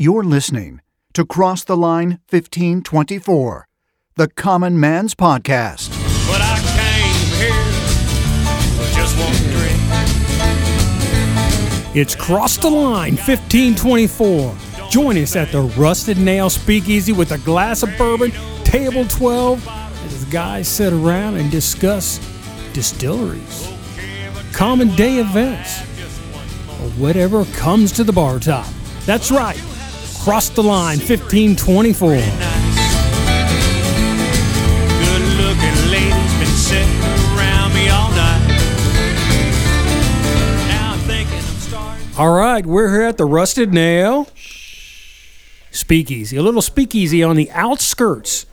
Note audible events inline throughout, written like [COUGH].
You're listening to Cross the Line 1524, the Common Man's Podcast. But I came here just one drink. It's Cross the Line 1524. Join us at the Rusted Nail Speakeasy with a glass of bourbon, table 12, as the guys sit around and discuss distilleries, common day events, or whatever comes to the bar top. That's right. Cross the Line 1524. Good looking ladies been sitting around me all night. Now I'm thinking I'm starting. All right, we're here at the Rusted Nail Speakeasy, a little speakeasy on the outskirts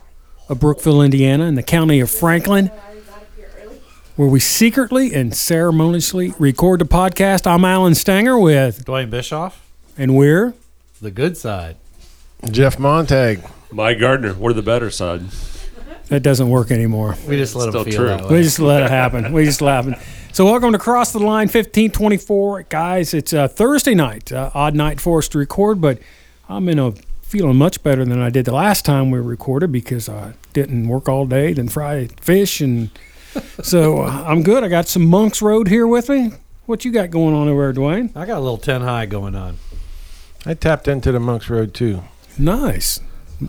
of Brookville, Indiana, in the county of Franklin, where we secretly and ceremoniously record the podcast. I'm Alan Stanger with, Dwayne Bischoff, and we're the good side. Jeff Montag. Mike Gardner, we're the better side. that doesn't work anymore. We just let Still them feel true. that We just let it happen. We just laughing. So welcome to Cross the Line 1524, guys. It's a Thursday night, uh, odd night for us to record, but I'm in a feeling much better than I did the last time we recorded because I didn't work all day, then fry fish, and so uh, I'm good. I got some Monks Road here with me. What you got going on over there, Dwayne? I got a little 10 high going on. I tapped into the Monks Road too. Nice.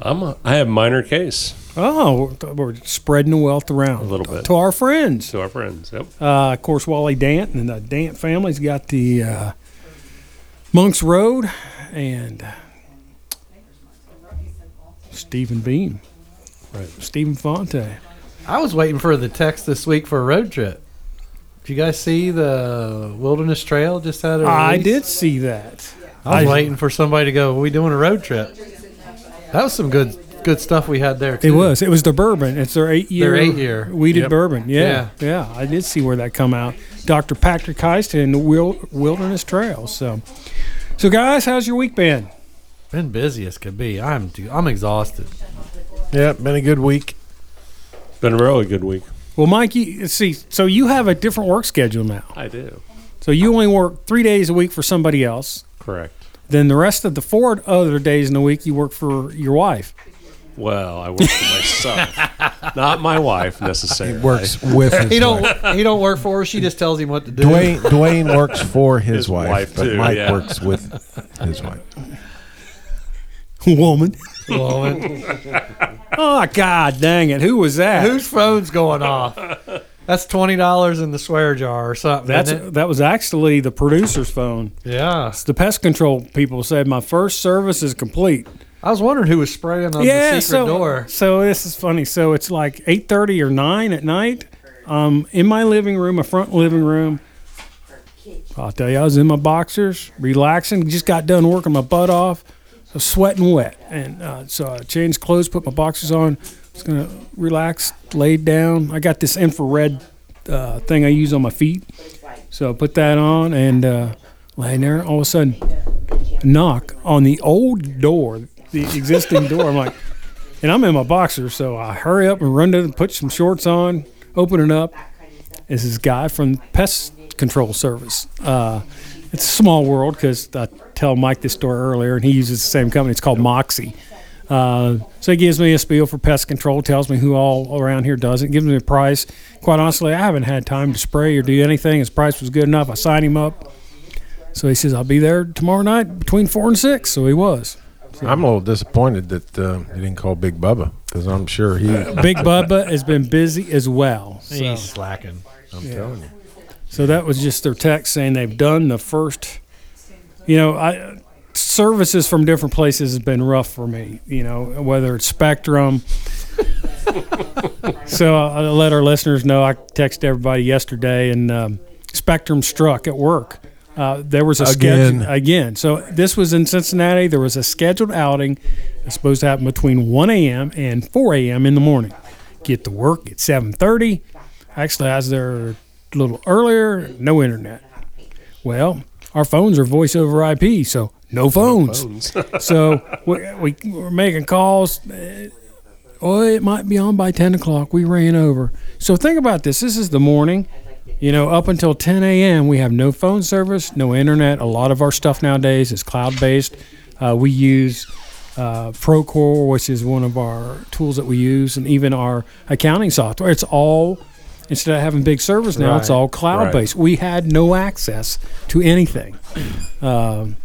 I'm a, I have minor case Oh, we're- we're spreading the wealth around a little bit to our friends. to our friends. Yep. Uh, of course, Wally Dant and the Dant family's got the uh, Monks Road and Stephen Beam, Right. Stephen Fonte. I was waiting for the text this week for a road trip. Did you guys see the Wilderness Trail just had a I release? I did see that. I was I- waiting for somebody to go, we doing a road trip. That was some good good stuff we had there, too. It was. It was the bourbon. It's their eight year. Their eight-year. weeded Yep. bourbon. Yeah, yeah, I did see where that come out. Dr. Patrick Heist and the Wilderness Trails. So, so guys, how's your week been? Been busy as could be. I'm I'm exhausted. Yeah, been a good week. Been a really good week. Well, Mikey, let's see. So you have a different work schedule now. I do. So you only work three days a week for somebody else. Correct. Then the rest of the four other days in the week you work for your wife. Well, I work for myself, not my wife necessarily. He Works with his He don't wife. he don't work for her. She just tells him what to do. Dwayne Dwayne works for his, His wife, wife, but too, Mike yeah. works with his wife. Woman. Woman. [LAUGHS] Oh God, dang it! Who was that? Whose phone's going off? That's twenty dollars in the swear jar or something. That's that was actually the producer's phone. yeah. The pest control people said my first service is complete. I was wondering who was spraying on yeah, the secret so door. so this is funny. So it's like eight thirty or nine at night. Um, in my living room, my front living room. I'll tell you, I was in my boxers, relaxing. Just got done working my butt off. Sweating wet, and uh, so I changed clothes, put my boxers on. Was gonna relax, laid down. I got this infrared uh, thing I use on my feet, so I put that on and uh, laying there. All of a sudden, knock on the old door, the existing door. I'm like, [LAUGHS] and I'm in my boxers, so I hurry up and run to put some shorts on, open it up. Is this guy from Pest Control Service? Uh, it's a small world because I tell Mike this story earlier, and he uses the same company. It's called Moxie. Uh, so he gives me a spiel for pest control, tells me who all around here does it, gives me a price. Quite honestly, I haven't had time to spray or do anything. His price was good enough. I signed him up. So he says, I'll be there tomorrow night between four and six. So he was. I'm a little disappointed that uh, you didn't call Big Bubba because I'm sure he. Big Bubba has been busy as well. So, He's slacking. I'm telling you. so that was just their text saying they've done the first. You know, I services from different places has been rough for me. You know, whether it's Spectrum. [LAUGHS] so I let our listeners know. I texted everybody yesterday, and um, Spectrum struck at work. Uh, there was a Again. schedule again. So this was in Cincinnati. There was a scheduled outing. It's supposed to happen between 1 a.m. and 4 a.m. in the morning. Get to work at 7:30. Actually, I was there a little earlier. No internet. Well, our phones are voice over IP, so no phones. [LAUGHS] so we, we were making calls. Oh, it might be on by 10 o'clock. We ran over. So think about this. This is the morning. You know, up until 10 a.m., we have no phone service, no internet. A lot of our stuff nowadays is cloud based. Uh, we use uh, Procore, which is one of our tools that we use, and even our accounting software. It's all instead of having big servers now, it's all cloud based. We had no access to anything. [CLEARS THROAT] Um,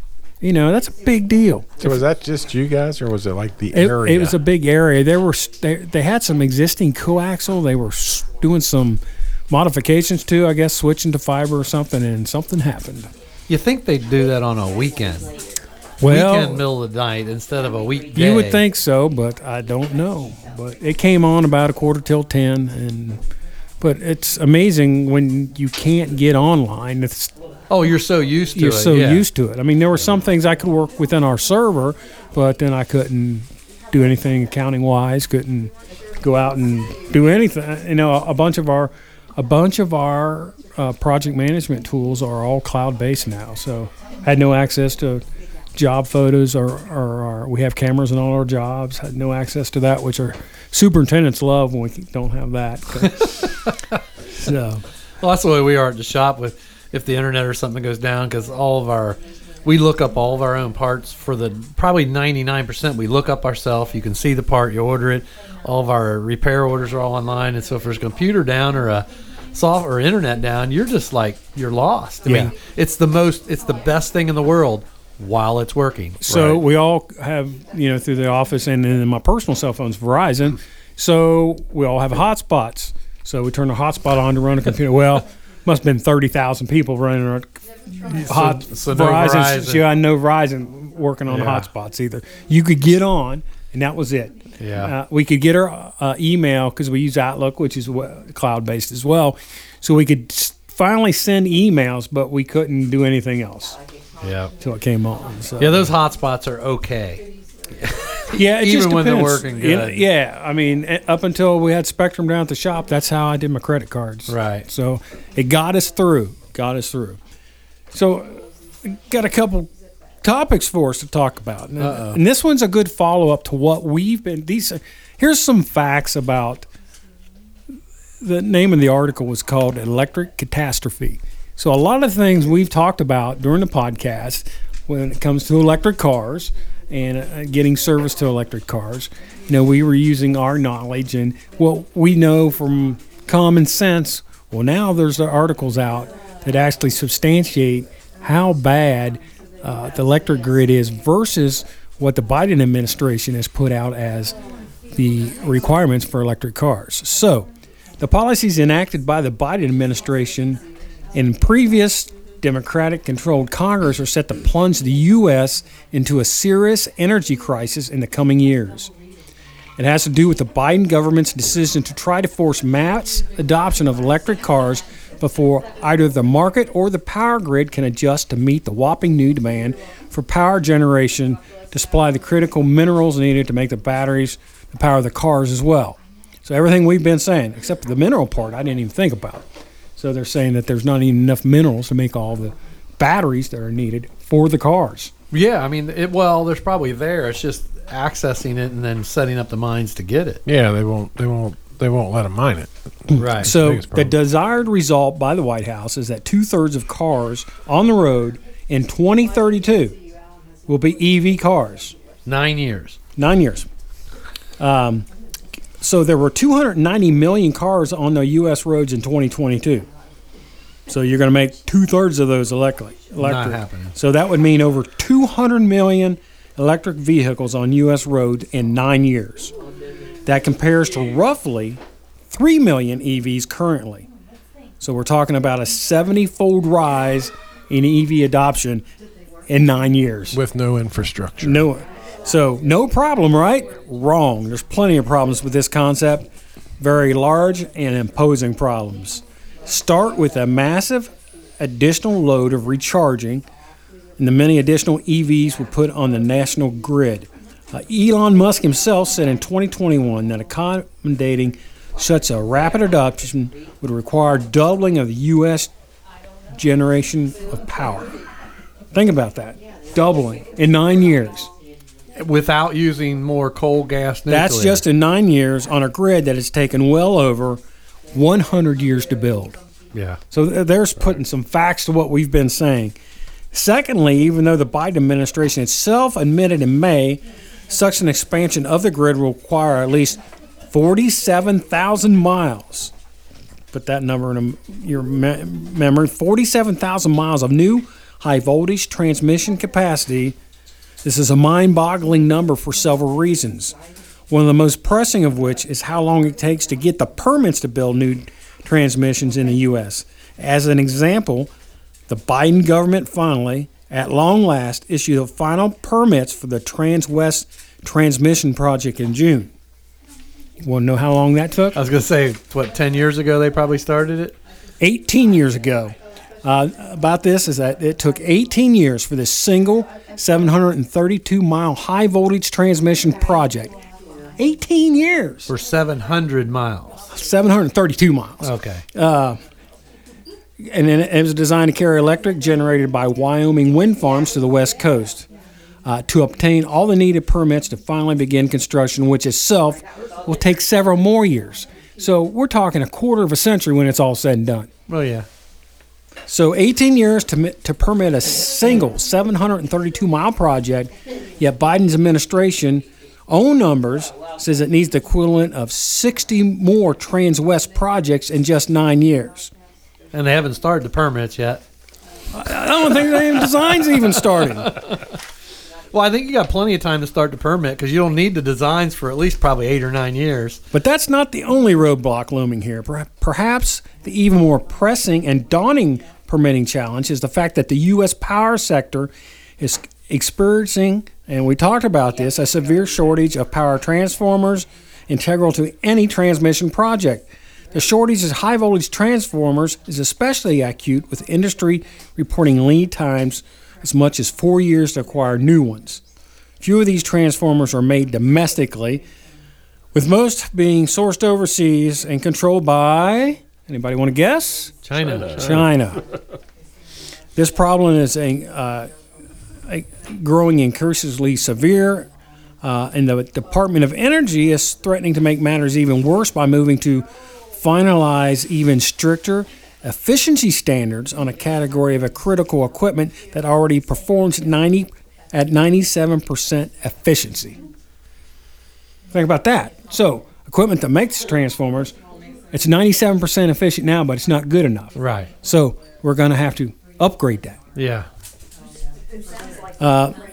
you know, that's a big deal. So was that just you guys, or was it like the It, area? it was a big area. There were they, they had some existing coaxial. They were doing some modifications to, I guess, switching to fiber or something, and something happened. You think they'd do that on a weekend? Well, weekend middle of the night instead of a weekday. you would think so, but I don't know. But it came on about a quarter till ten, and but it's amazing when you can't get online. It's Oh, you're so used to you're it. so yeah. used to it. I mean, there were some things I could work within our server, but then I couldn't do anything accounting wise. Couldn't go out and do anything. You know, a bunch of our a bunch of our uh, project management tools are all cloud based now. So I had no access to job photos or, or, or we have cameras in all our jobs. Had no access to that, which our superintendents love when we don't have that. [LAUGHS] so. Well, that's the way we are at the shop with if the internet or something goes down because all of our we look up all of our own parts for the probably 99% we look up ourselves you can see the part you order it all of our repair orders are all online and so if there's a computer down or a soft or internet down you're just like you're lost i Yeah. mean it's the most it's the best thing in the world while it's working So we all have, you know, through the office and then my personal cell phone's Verizon. So we all have hotspots. So we turn the hotspot on to run a computer. Well, must have been 30,000 people running around hot so no Verizon. Verizon. So I know Verizon working on Yeah. hotspots either. You could get on and that was it. Yeah. Uh, we could get our uh, email because we use Outlook, which is cloud based as well. So we could s- finally send emails, but we couldn't do anything else yeah until it came on. So. yeah those hotspots are okay Yeah, it Even just when they're depends. working You know, good. yeah, I mean, eh, up until we had Spectrum down at the shop, that's how I did my credit cards. Right. So it got us through. Got us through. So, got a couple topics for us to talk about, and, and this one's a good follow up to what we've been. These here's some facts about. The name of the article was called "Electric Catastrophe." So a lot of things we've talked about during the podcast when it comes to electric cars and uh, getting service to electric cars. You know, we were using our knowledge and what we know from common sense. Well, now there's the articles out that actually substantiate how bad uh, the electric grid is versus what the Biden administration has put out as the requirements for electric cars. So, the policies enacted by the Biden administration in previous Democratic controlled Congress are set to plunge the U.S. into a serious energy crisis in the coming years. It has to do with the Biden government's decision to try to force mass adoption of electric cars before either the market or the power grid can adjust to meet the whopping new demand for power generation to supply the critical minerals needed to make the batteries to power the cars as well. So everything we've been saying, except for the mineral part, I didn't even think about. So they're saying that there's not even enough minerals to make all the batteries that are needed for the cars. yeah i mean it well there's probably there it's just accessing it and then setting up the mines to get it yeah, they won't. They won't. They won't let them mine it. right So biggest the desired result by the White House is that two thirds of cars on the road in 2032 will be EV cars. nine years Nine years. Um, so there were 290 million cars on the U.S. roads in 2022. So you're going to make two thirds of those electric. electric. happening. So that would mean over 200 million electric vehicles on U.S. roads in nine years. That compares to roughly 3 million EVs currently. So we're talking about a 70 fold rise in EV adoption in nine years. with no infrastructure. No, so no problem, right? Wrong. There's plenty of problems with this concept. Very large and imposing problems. Start with a massive additional load of recharging, and the many additional EVs will put on the national grid. Uh, Elon Musk himself said in 2021 that accommodating such a rapid adoption would require doubling of the U.S. generation of power. Think about that. Doubling in nine years. without using more coal gas nuclear. That's just in nine years on a grid that has taken well over 100 years to build. yeah. So there's putting some facts to what we've been saying. Secondly, even though the Biden administration itself admitted in May such an expansion of the grid will require at least 47,000 miles. Put that number in um, your me- memory 47,000 miles of new high voltage transmission capacity. This is a mind boggling number for several reasons. One of the most pressing of which is how long it takes to get the permits to build new transmissions in the U.S. As an example, the Biden government finally, at long last, issued the final permits for the Transwest transmission project in June. You want to know how long that took? I was gonna say, what, ten years ago they probably started it. 18 years ago. Uh, about this is that it took 18 years for this single 732 mile high voltage transmission project. 18 years. For seven hundred miles. 732 miles. Okay. and then it was designed to carry electric generated by Wyoming wind farms to the west coast. Uh, to obtain all the needed permits to finally begin construction, which itself will take several more years. So we're talking a quarter of a century when it's all said and done. Well, yeah. So 18 years to, to permit a single 732 mile project, yet Biden's administration own numbers says it needs the equivalent of 60 more Transwest projects in just nine years. And they haven't started the permits yet. I don't think the design's even started. Well, I think you got plenty of time to start the permit because you don't need the designs for at least probably eight or nine years. But that's not the only roadblock looming here. Perhaps the even more pressing and daunting permitting challenge is the fact that the U.S. power sector is experiencing, and we talked about this, a severe shortage of power transformers integral to any transmission project. The shortage of high voltage transformers is especially acute, with industry reporting lead times as much as four years to acquire new ones. Few of these transformers are made domestically, with most being sourced overseas and controlled by anybody want to guess? China. China. this problem is a, uh, a growing increasingly severe, uh, and the Department of Energy is threatening to make matters even worse by moving to finalize even stricter efficiency standards on a category of a critical equipment that already performs 90 at 97% efficiency. Think about that. So, equipment that makes transformers, it's 97% efficient now, but it's not good enough. Right. So we're going to have to upgrade that. Yeah.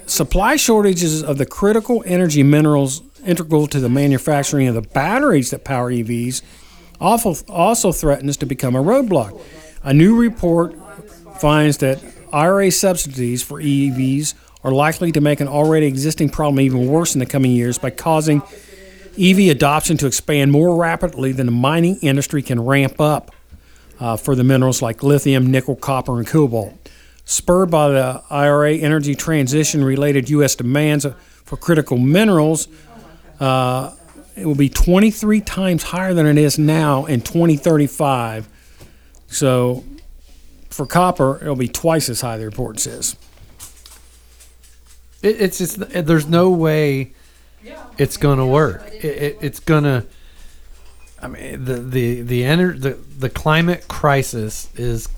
Supply shortages of the critical energy minerals integral to the manufacturing of the batteries that power EVs also, also threatens to become a roadblock. A new report finds that IRA subsidies for EVs are likely to make an already existing problem even worse in the coming years by causing EV adoption to expand more rapidly than the mining industry can ramp up uh, for the minerals like lithium, nickel, copper, and cobalt. Spurred by the IRA energy transition related U.S. demands for critical minerals, uh, it will be 23 times higher than it is now in 2035. So for copper, it'll be twice as high, the report says. It, it's just there's no way it's gonna work. It, it, it's gonna. I mean, the the the, ener- the the climate crisis is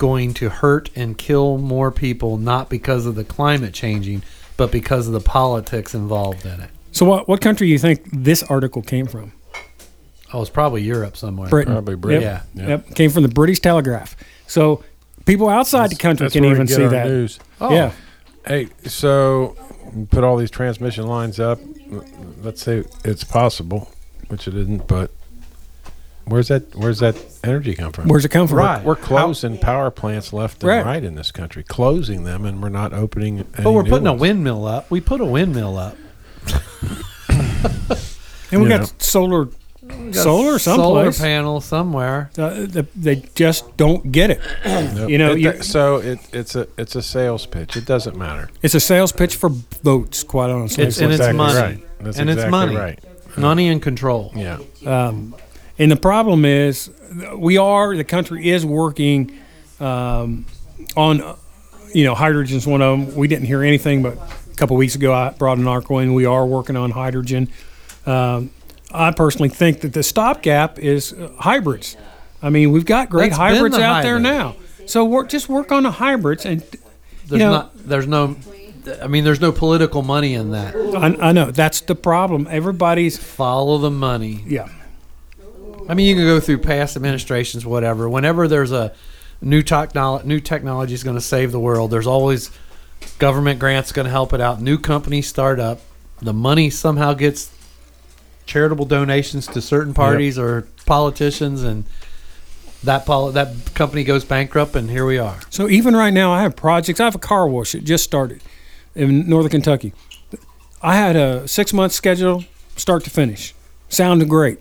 going to hurt and kill more people, not because of the climate changing, but because of the politics involved in it. So, what, what country do you think this article came from? Oh, it's probably Europe somewhere. Britain. Probably Britain. Yep. Yeah. Yep. Came from the British Telegraph. So, people outside the country can even see that. News. Oh. Yeah. Hey, so put all these transmission lines up. Let's say it's possible, which it isn't, but where's that? Where's that energy come from? Where's it come from? Right. We're closing power plants left and Right. right. in this country, closing them, and we're not opening. Any But we're new putting a windmill up. We put a windmill up. And we got solar, Got solar solar someplace. panel somewhere. Uh, the- they just don't get it. Yep. You know, It- so it, it's a it's a sales pitch. It doesn't matter. It's a sales pitch for votes, quite honestly. It's- and it's exactly money. right. That's And it's exactly money. right. Money and control. Yeah. And the problem is, we are the country is working um, on, you know, hydrogen's one of them. We didn't hear anything, but a couple weeks ago I brought an article in. We are working on hydrogen. Um, I personally think that the stopgap is uh, hybrids. I mean, we've got great That's hybrids the out there now. So work just work on the hybrids and there's know- not there's no I mean there's no political money in that. I, I know that's the problem. Everybody's Follow the money. yeah. I mean, you can go through past administrations, whatever. Whenever there's a new technology, new technology is going to save the world. There's always government grants going to help it out. New companies start up. The money somehow gets charitable donations to certain parties or politicians, and that poli- that company goes bankrupt, and here we are. So even right now, I have projects. I have a car wash that just started in Northern Kentucky. I had a six month schedule, start to finish. Sounded great,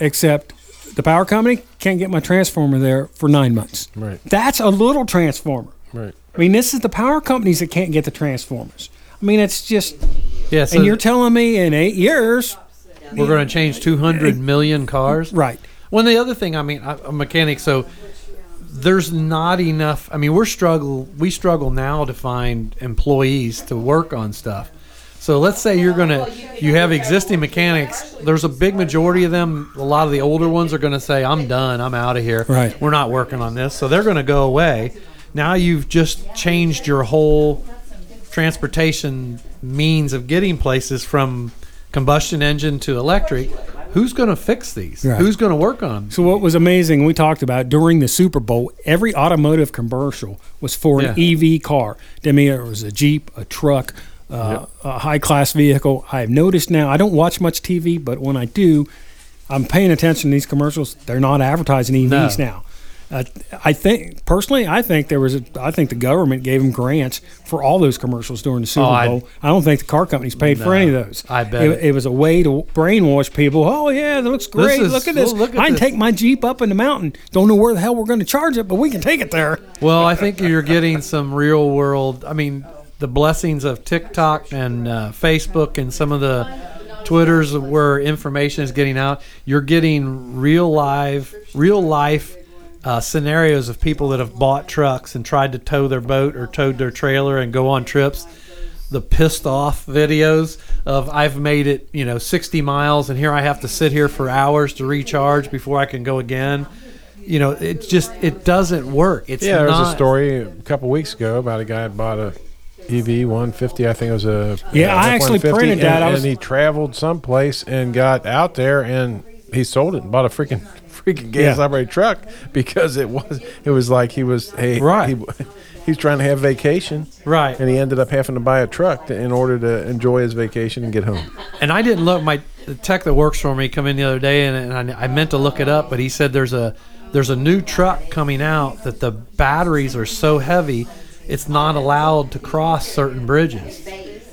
except the power company can't get my transformer there for nine months. Right. That's a little transformer. Right. I mean, this is the power companies that can't get the transformers. I mean, it's just, Yeah, so and you're telling me in eight years, we're going to change 200 million cars. right? Well, the other thing, I mean, I'm a mechanic, so there's not enough. I mean, we're struggle. We struggle now to find employees to work on stuff. So let's say you're gonna, you have existing mechanics. There's a big majority of them. A lot of the older ones are gonna say, "I'm done. I'm out of here. Right. We're not working on this." So they're gonna go away. Now you've just changed your whole transportation means of getting places from combustion engine to electric. Who's going to fix these? Right. Who's going to work on? 'em? So what was amazing, we talked about during the Super Bowl, every automotive commercial was for an Yeah. EV car. I mean, it was a Jeep, a truck, uh, a high class vehicle. I've noticed now. I don't watch much TV, but when I do, I'm paying attention to these commercials. They're not advertising EVs No. now. Uh, I think personally, I think there was a. I think the government gave them grants for all those commercials during the Super Oh, Bowl. I, don't think the car companies paid for any of those. I bet it, it- it was a way to brainwash people. Oh yeah, that looks great. is- look at this. well, look at I can this. take my Jeep up in the mountain. Don't know where the hell we're going to charge it, but we can take it there. Well, I think you're getting some real world. I mean, the blessings of TikTok and uh, Facebook and some of the Twitters where information is getting out. You're getting real live, real life uh, scenarios of people that have bought trucks and tried to tow their boat or towed their trailer and go on trips. The pissed off videos of I've made it, you know, 60 miles and here I have to sit here for hours to recharge before I can go again. You know, it just it doesn't work. It's Yeah, there was a story a couple weeks ago about a guy that bought a EV 150. I think it was a Yeah, I actually F-150, printed that. And, I was- and he traveled someplace and got out there and he sold it and bought a freaking [LAUGHS] freaking gas Yeah. operated truck because it was it was like he was hey Right. he, he's trying to have vacation Right. and he ended up having to buy a truck to, in order to enjoy his vacation and get home. And I didn't look. My the tech that works for me come in the other day, and, and I, I meant to look it up, but he said there's a there's a new truck coming out that the batteries are so heavy, it's not allowed to cross certain bridges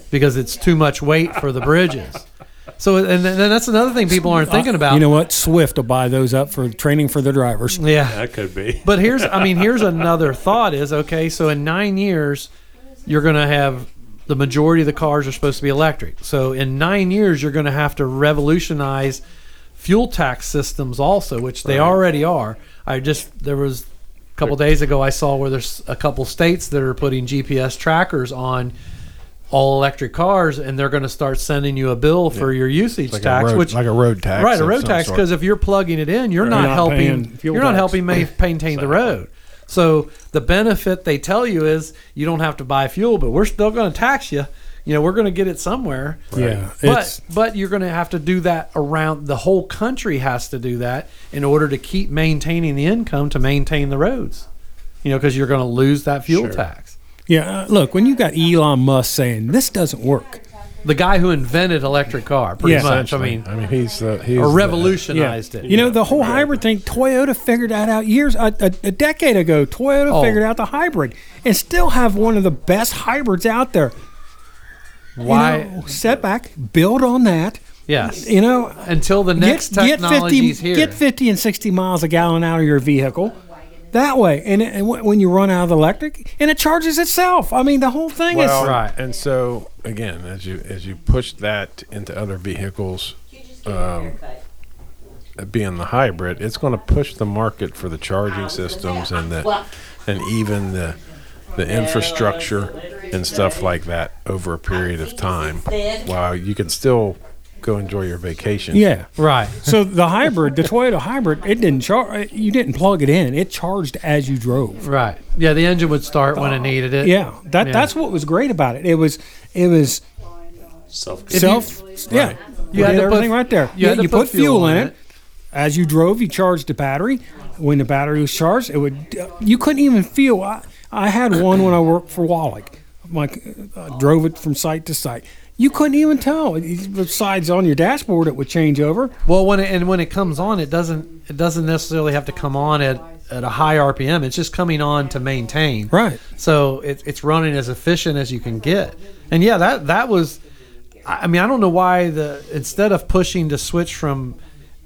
because it's too much weight for the bridges. So and then then that's another thing people aren't thinking about. You know what? Swift will buy those up for training for their drivers. yeah. That could be. [LAUGHS] But here's, I mean, here's another thought is okay. So in nine years, you're going to have the majority of the cars are supposed to be electric. So in nine years, you're going to have to revolutionize fuel tax systems also, which they already are. I just there was a couple days ago I saw where there's a couple states that are putting GPS trackers on all electric cars, and they're going to start sending you a bill for your usage Like tax, road, which like a road tax. right a road tax because if you're plugging it in you're not, not helping you're not helping ma- [LAUGHS] maintain the road. So the benefit they tell you is you don't have to buy fuel but we're still going to tax you you know we're going to get it somewhere Yeah, but but you're going to have to do that around the whole country has to do that in order to keep maintaining the income to maintain the roads you know because you're going to lose that fuel tax yeah. uh, Look, when you got Elon Musk saying this doesn't work, the guy who invented electric car pretty Yeah. much i mean I mean he's the he's or the- revolutionized it You know, the whole hybrid thing, Toyota figured that out years, a, a, a decade ago. Toyota Oh. figured out the hybrid and still have one of the best hybrids out there. You why know, setback, build on that. yes You know, until the next get, get 50, here. Get 50 and 60 miles a gallon out of your vehicle. That way. And, it, and when you run out of the electric, and it charges itself. I mean, the whole thing Well, is. Right. And so again, as you as you push that into other vehicles, um, being the hybrid, it's going to push the market for the charging systems and the and even the the infrastructure and stuff like that over a period of time. While you can still go enjoy your vacation. Yeah. Right. [LAUGHS] So the hybrid, the Toyota hybrid, it didn't charge. You didn't plug it in. It charged as you drove. Right. Yeah, the engine would start when it needed it. Yeah, that Yeah. that's what was great about it. It was it was Self. self. yeah, you had had to put- everything right there. you Yeah, you put put fuel fuel in in it. As you drove, you charged the battery. When the battery was charged, it would. You couldn't even feel. I, I had one when I worked for Wallach. Like, uh, drove it from site to site. You couldn't even tell. Besides, on your dashboard, it would change over. Well, when it, and when it comes on, it doesn't it doesn't necessarily have to come on at, at a high RPM. It's just coming on to maintain. Right. So it, it's running as efficient as you can get. And yeah, that that was. I I mean, I don't know why the instead of pushing to switch from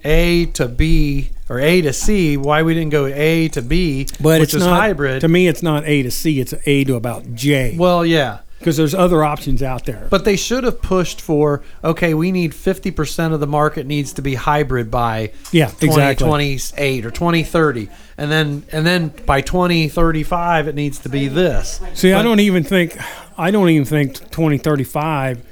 A to B or A to C, why we didn't go A to B, But which it's is not hybrid. To me, it's not A to C. It's A to about J. well, yeah. because there's other options out there. But they should have pushed for okay, we need 50% of the market needs to be hybrid by Yeah, exactly. 2028 or 2030. And then and then by 2035 it needs to be this. See, I don't even think, I don't even think 2035.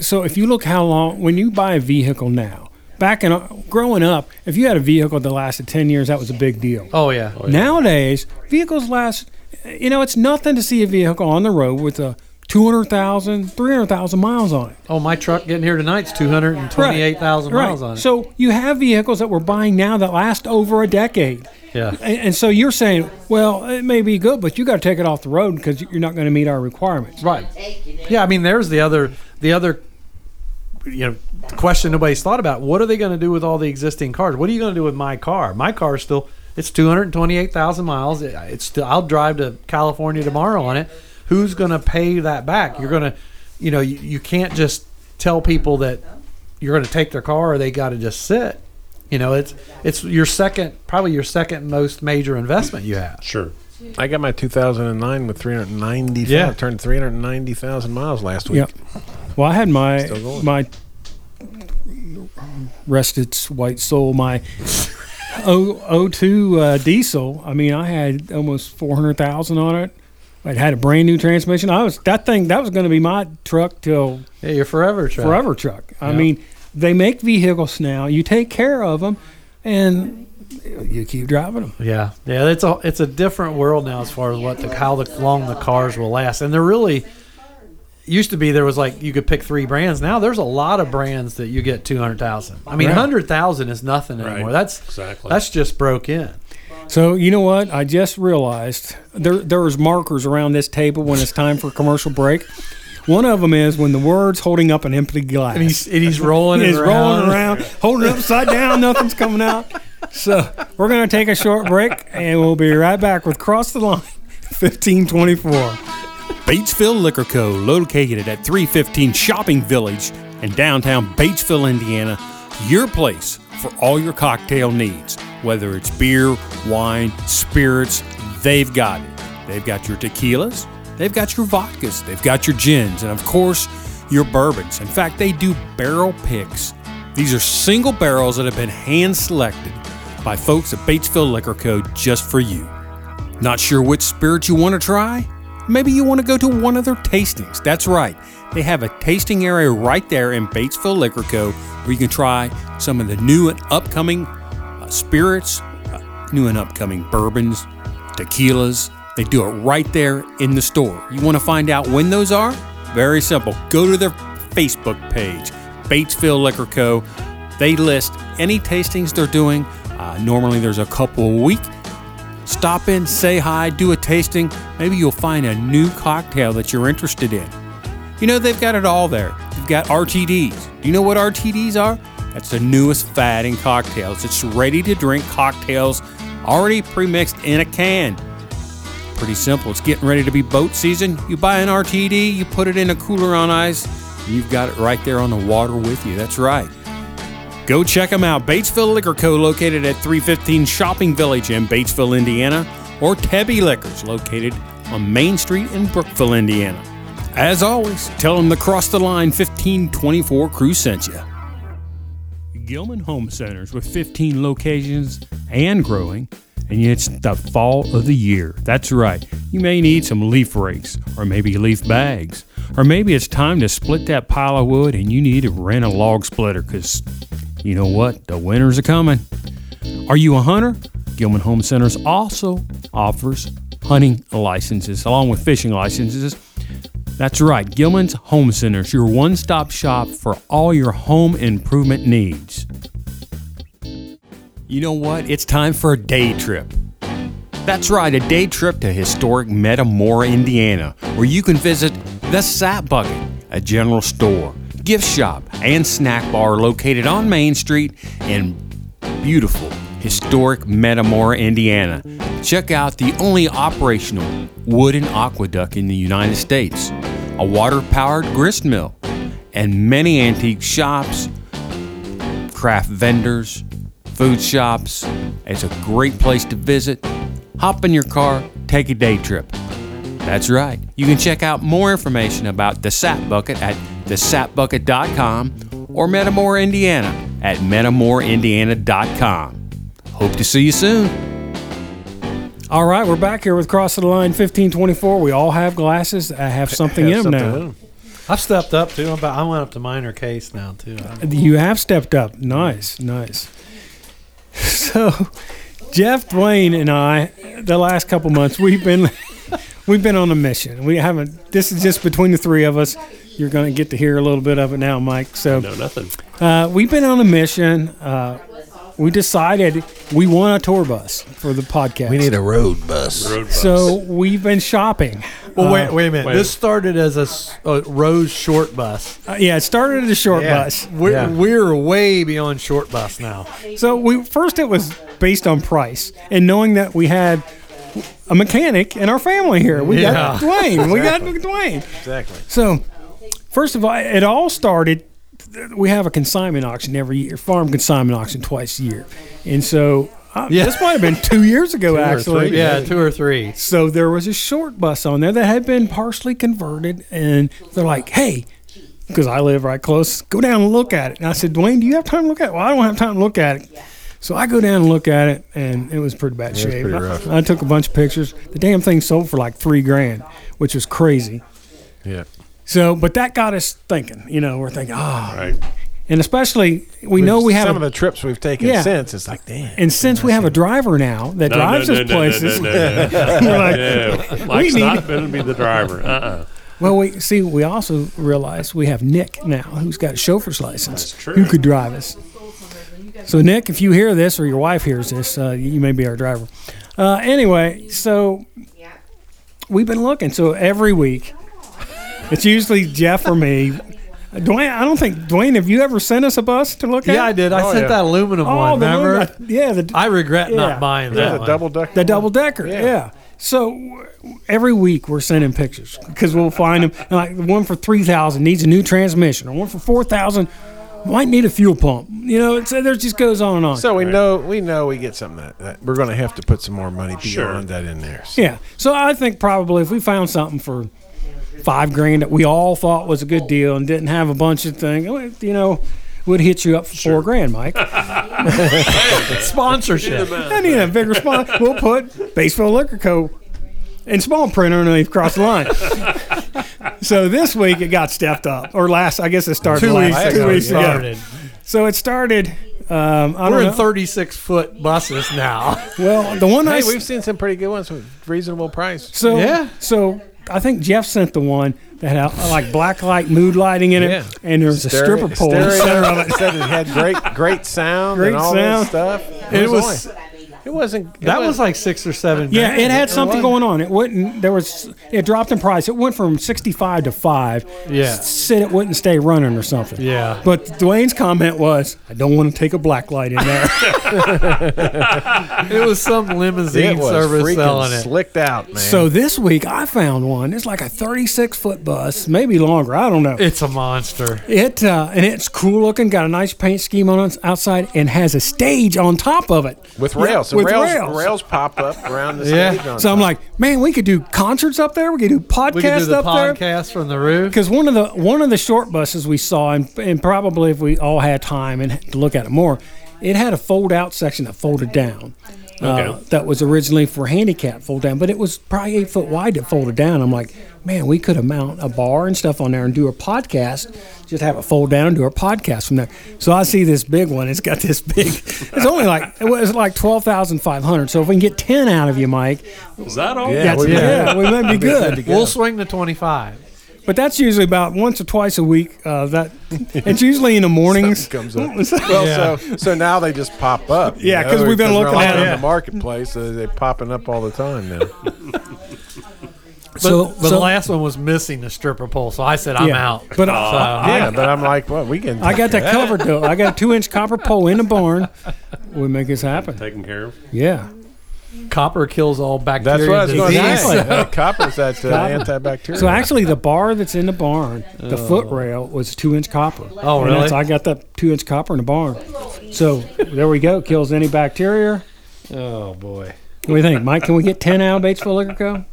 So if you look how long, when you buy a vehicle now, back in growing up, if you had a vehicle that lasted 10 years, that was a big deal. Oh yeah. Oh, Nowadays, vehicles last, you know, it's nothing to see a vehicle on the road with a 200,000, 300,000 miles on it. Oh, my truck getting here tonight's 228,000 miles on it. So you have vehicles that we're buying now that last over a decade. yeah. And, and so you're saying, well, it may be good, but you got to take it off the road because you're not going to meet our requirements. Right. Yeah, I mean there's the other the other you know question nobody's thought about. What are they going to do with all the existing cars? What are you going to do with my car? My car is still it's 228,000 miles. It- It's still I'll drive to California tomorrow on it. Who's going to pay that back? You're going to you know, you, you can't just tell people that you're going to take their car or they got to just sit. You know, it's it's your second probably your second most major investment you have. Sure. I got my 2009 with 390. Yeah. turned 390,000 miles last week. Yep. Well, I had my my rest its white soul, my O O2 uh, diesel. I mean, I had almost four hundred thousand on it. It had a brand new transmission. I was that thing that was going to be my truck till Yeah, your forever truck. forever truck. I Yeah. mean, they make vehicles now. You take care of them, and you keep driving them. Yeah, yeah, it's a it's a different world now as far as what the how the long the cars will last, and they're really used to be there was like you could pick three brands. Now there's a lot of brands that you get two hundred thousand. I mean, Right. hundred thousand is nothing anymore. Right. That's Exactly. that's just broke in. So you know what? I just realized there there was markers around this table when it's time for a commercial break. One of them is when the word's holding up an empty glass. And he's and he's rolling it He's around. rolling around, holding it upside down. Nothing's coming out. So we're going to take a short break, and we'll be right back with Cross the Line, fifteen twenty four. Batesville Liquor Co., located at 315 Shopping Village in downtown Batesville, Indiana, your place for all your cocktail needs. Whether it's beer, wine, spirits, they've got it. They've got your tequilas, they've got your vodkas, they've got your gins, and of course, your bourbons. In fact, they do barrel picks. These are single barrels that have been hand selected by folks at Batesville Liquor Co. just for you. Not sure which spirit you want to try? Maybe you want to go to one of their tastings. That's right. They have a tasting area right there in Batesville Liquor Co. where you can try some of the new and upcoming uh, spirits, uh, new and upcoming bourbons, tequilas. They do it right there in the store. You want to find out when those are? Very simple. Go to their Facebook page, Batesville Liquor Co. They list any tastings they're doing. Uh, normally there's a couple a week. Stop in, say hi, do a tasting. Maybe you'll find a new cocktail that you're interested in. You know, they've got it all there. They've got RTDs. Do you know what RTDs are? That's the newest fad in cocktails. It's ready to drink cocktails already pre-mixed in a can. Pretty simple. It's getting ready to be boat season. You buy an RTD, you put it in a cooler on ice, you've got it right there on the water with you. That's right. Go check them out. Batesville Liquor Co., located at 315 Shopping Village in Batesville, Indiana, or Tebby Liquors, located on Main Street in Brookville, Indiana. As always, tell them the Cross the Line 1524 crew sent you. Gilman Home Centers with 15 locations and growing, and it's the fall of the year. That's right. You may need some leaf rakes or maybe leaf bags. Or maybe it's time to split that pile of wood and you need to rent a log splitter because you know what? The winters are coming. Are you a hunter? Gilman Home Centers also offers hunting licenses along with fishing licenses. That's right, Gilman's Home Centers, your one stop shop for all your home improvement needs. You know what? It's time for a day trip. That's right, a day trip to historic Metamora, Indiana, where you can visit the Sap Bucket, a general store, gift shop, and snack bar located on Main Street in beautiful, historic Metamora, Indiana. Check out the only operational wooden aqueduct in the United States, a water powered grist mill, and many antique shops, craft vendors, food shops. It's a great place to visit. Hop in your car, take a day trip. That's right. You can check out more information about the Sap Bucket at thesapbucket.com or Metamora, Indiana at metamoraindiana.com. Hope to see you soon. All right, we're back here with Cross the Line 1524. We all have glasses I have something in them Something now. in 'em. I've stepped up too. I'm about, I went up to minor case now too. You have stepped up. Nice, nice. [LAUGHS] So, Jeff Dwayne and I, the last couple months, we've been we've been on a mission. We haven't. This is just between the three of us. You're going to get to hear a little bit of it now, Mike. So, No, nothing. uh, we've been on a mission. Uh, we decided we want a tour bus for the podcast. We need a road bus. Road bus. So we've been shopping. Well, Uh, wait, wait a minute. wait. This started as a, s- a Rose short bus. uh, yeah, it started as a short bus. We're, Yeah. we're way beyond short bus now. So we first it was based on price and knowing that we had a mechanic in our family here. We got Yeah. Dwayne. We got Dwayne. Exactly. So first of all, it all started. We have a consignment auction every year, farm consignment auction twice a year, and so uh, Yeah. this might have been two years ago [LAUGHS] or actually. three. Yeah, two or three. So there was a short bus on there that had been partially converted, and they're like, "Hey." Because I live right close, go down and look at it. And I said, Dwayne, do you have time to look at it? Well, I don't have time to look at it. So I go down and look at it, and it was pretty bad was shape. pretty I- rough. I, took a bunch of pictures. The damn thing sold for like three grand, which was crazy. Yeah. So, but that got us thinking. You know, we're thinking, ah, Right. and especially we know we have some a- of the trips we've taken Yeah. since. It's like, damn. and since we have a driver now that No, drives no, us no, no, places, No, no, no, [LAUGHS] we're like, no. Mike's need- not going to be the driver. Uh-uh. Well, we see. We also realize we have Nick now, who's got a chauffeur's license, That's true. who could drive us. So, Nick, if you hear this or your wife hears this, uh, you may be our driver. Uh, anyway, so we've been looking. So every week, it's usually Jeff or me. Dwayne, I don't think Dwayne. Have you ever sent us a bus to look at? Yeah, I did. I Oh, sent yeah. that aluminum Oh, one. the Remember? one- yeah, the, I regret Yeah. not buying yeah, that the one. double decker. The double decker, yeah. Yeah. So w- every week we're sending pictures because we'll find them. Like the one for three thousand needs a new transmission, or one for four thousand might need a fuel pump. You know, it's, uh, there just goes on and on. So we know we know we get something that, that we're going to have to put some more money beyond Sure. that in there. So yeah. So I think probably if we found something for five grand that we all thought was a good deal and didn't have a bunch of things, you know, would hit you up for four grand, Mike. [LAUGHS] [LAUGHS] Sponsorship. I need a big response. We'll put Batesville Liquor Co. in small print underneath across the line. [LAUGHS] so this week it got stepped up, or last, I guess it started Two last weeks two ago. weeks ago. started. So it started. Um, I We're don't in 36 foot buses now. Well, the one I hey, s- we've seen some pretty good ones with reasonable price. so Yeah. so I think Jeff sent the one that had uh, like black light mood lighting in it, Yeah. and there's a stripper pole in the center of it. [LAUGHS] Said it had great great sound Great and all sound. that stuff. It was- only- it wasn't it That was like six or seven. Yeah, grand. it had something going on. It wouldn't. There was. It dropped in price. It went from sixty-five to five. Yeah. Said it wouldn't stay running or something. Yeah. But Dwayne's comment was, "I don't want to take a black light in there." [LAUGHS] It was some limousine it was service selling it. slicked out, man. so this week I found one. It's like a thirty-six foot bus, maybe longer. I don't know. It's a monster. It uh, and it's cool looking. Got a nice paint scheme on it outside, and has a stage on top of it with Yeah, rails, so with rails, rails. rails pop up around the [LAUGHS] Yeah. stage. So I'm like, man, we could do concerts up there. We could do podcasts We could do the up there. podcast from the roof. because one of the one of the short buses we saw, and, and probably if we all had time and to look at it more, it had a fold out section that folded down, uh, Okay. that was originally for handicap fold down, but it was probably eight foot wide that folded down. I'm like, man, we could have mount a bar and stuff on there and do a podcast. Just have it fold down and do a podcast from there. So I see this big one. It's got this big. [LAUGHS] It's only like it was like twelve thousand five hundred. So if we can get ten out of you, Mike, Is that all? Yeah, that's, we- yeah, we might be good. We'll swing the 25. But that's usually about once or twice a week. Uh, that it's usually in the mornings. comes up. [LAUGHS] Well, so so now they just pop up. Yeah, because we've been because we're looking like at in the marketplace. So they're popping up all the time now. But, So- but so- the last one was missing the stripper pole, so I said I'm Yeah. out. But so, uh, yeah, but I'm like, well, we can. I got that [LAUGHS] covered though. I got a two inch copper pole in the barn. We make this happen. Taken care of. Yeah. Copper kills all bacteria. That's what I was going to disease. say. [LAUGHS] Exactly. Uh, Copper's that uh, antibacterial. So actually, the bar that's in the barn, the foot rail was two inch copper. Oh, And really? I got that two inch copper in the barn. So there we go. Kills any bacteria. Oh boy. What do you think, Mike? Can we get ten out of Batesville Liquor Co?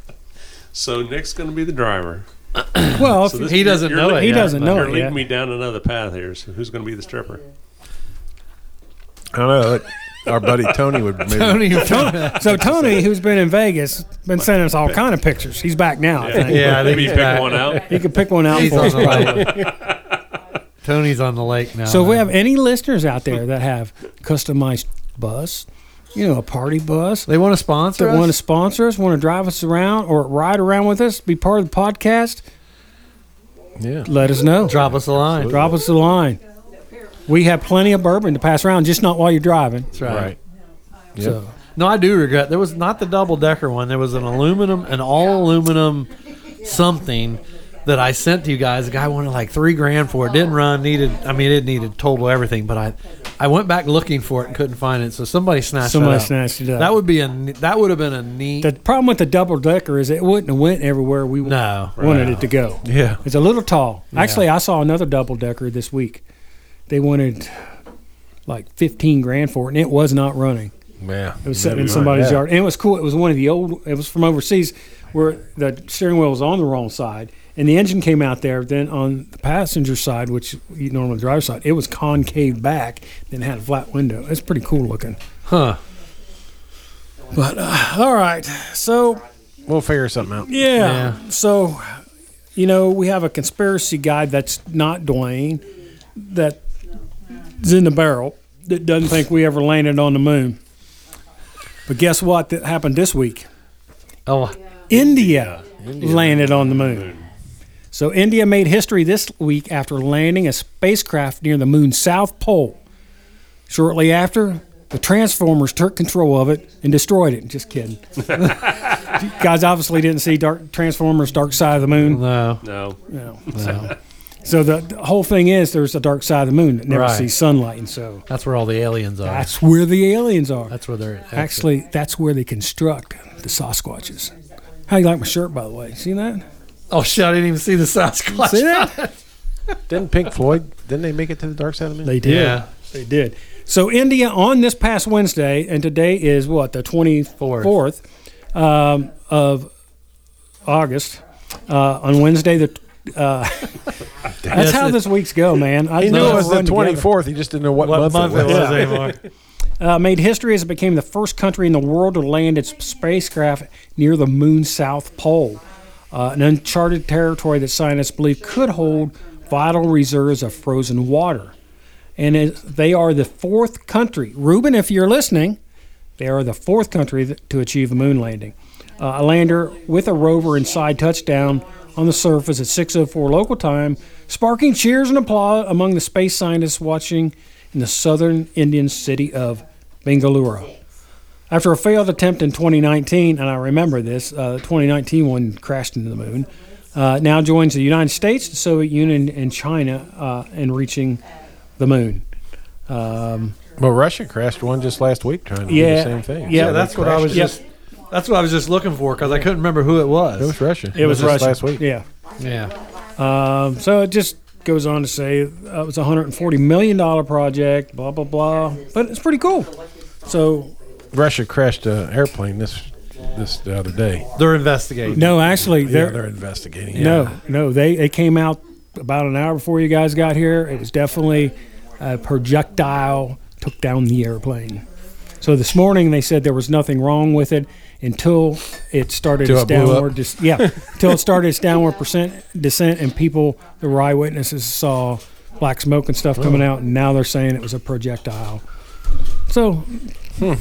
So Nick's going to be the driver. [CLEARS THROAT] Well, So this- He doesn't know le- it he yet, doesn't but- know You're it leading yet. me down another path here. So who's going to be the stripper? I don't know. Our buddy Tony would maybe. Tony, So [LAUGHS] Tony, who's been in Vegas, been sending us all kind of pictures. He's back now. I think. Yeah, I think maybe he's pick one out. He could pick one out He's for on us. probably. [LAUGHS] Tony's on the lake now. So if we have any listeners out there that have customized bus, you know, a party bus They want to sponsor that us? want to sponsor us, want to drive us around or ride around with us, be part of the podcast, Yeah. let us know. Drop us a line. Drop us a line. We have plenty of bourbon to pass around, just not while you're driving. That's right. Right. Yep. So No, I do regret. There was not the double decker one. There was an aluminum, an all aluminum something that I sent to you guys. The guy wanted like three grand for it. Didn't run. Needed. I mean, it needed total everything. But I, I went back looking for it and couldn't find it. So somebody snatched. somebody that up. snatched it up. That would be a. That would have been a neat. the problem with the double decker is it wouldn't have went everywhere we no. wanted it to go. Yeah. It's a little tall. Actually, I saw another double decker this week. They wanted like 15 grand for it, and it was not running. Yeah. It was sitting in somebody's yard, and it was cool. It was one of the old. It was from overseas, where the steering wheel was on the wrong side, and the engine came out there. Then on the passenger side, which you normally drive side, it was concave back, then had a flat window. It's pretty cool looking. Huh. But uh, all right, so We'll figure something out. yeah. Yeah. So, you know, we have a conspiracy guy that's not Dwayne, that's in the barrel, that doesn't think we ever landed on the moon. But guess what? That happened this week. Oh, India, landed on the moon. So India made history this week after landing a spacecraft near the moon's south pole. Shortly after, the Transformers took control of it and destroyed it. Just kidding. [LAUGHS] You guys obviously didn't see Dark Transformers: Dark Side of the Moon. no. No. No. So the, the whole thing is there's a dark side of the moon that never Right. sees sunlight, and so That's where all the aliens are. that's where the aliens are. That's where they're Actually, that's where they construct the Sasquatches. How you like my shirt, by the way? See that? Oh shit! I didn't even see the Sasquatch. See that? [LAUGHS] Didn't Pink Floyd? Didn't they make it to the dark side of the moon? They did. Yeah. They did. So India on this past Wednesday, and today is what the twenty fourth um, of August. Uh, on Wednesday, the uh, [LAUGHS] that's how this week's go, man. I He know knew it was the run together. 24th. He just didn't know what, What month, month it was. it was anymore? [LAUGHS] uh, made history as it became the first country in the world to land its spacecraft near the moon's south pole, uh, an uncharted territory that scientists believe could hold vital reserves of frozen water. And it, they are the fourth country. Ruben, if you're listening, they are the fourth country th- to achieve a moon landing. Uh, a lander with a rover inside touchdown on the surface at 6:04 local time, sparking cheers and applause among the space scientists watching in the southern Indian city of Bengaluru. After a failed attempt in 2019, and I remember this, uh, the 2019 one crashed into the moon. Uh, now joins the United States, the Soviet Union, and China uh, in reaching the moon. Um, Well, Russia crashed one just last week trying to Yeah. do the same thing. Yeah, they that's what I was Yep. just. That's what I was just looking for because I couldn't remember who it was. it. It was Russia. it was just Russia. last week. Yeah. yeah. Um, so it just goes on to say uh, it was a $140 million project, blah, blah, blah. But it's pretty cool. So, Russia crashed an airplane this this the other day. They're investigating. no, actually, they're, they're investigating. No, no, they it came out about an hour before you guys got here. It was definitely a projectile took down the airplane. So this morning they said there was nothing wrong with it until it started Till its it blew up. downward. Dis- yeah, [LAUGHS] until it started its downward percent descent, and people, the eyewitnesses saw black smoke and stuff coming out, and now they're saying it was a projectile. So, hmm.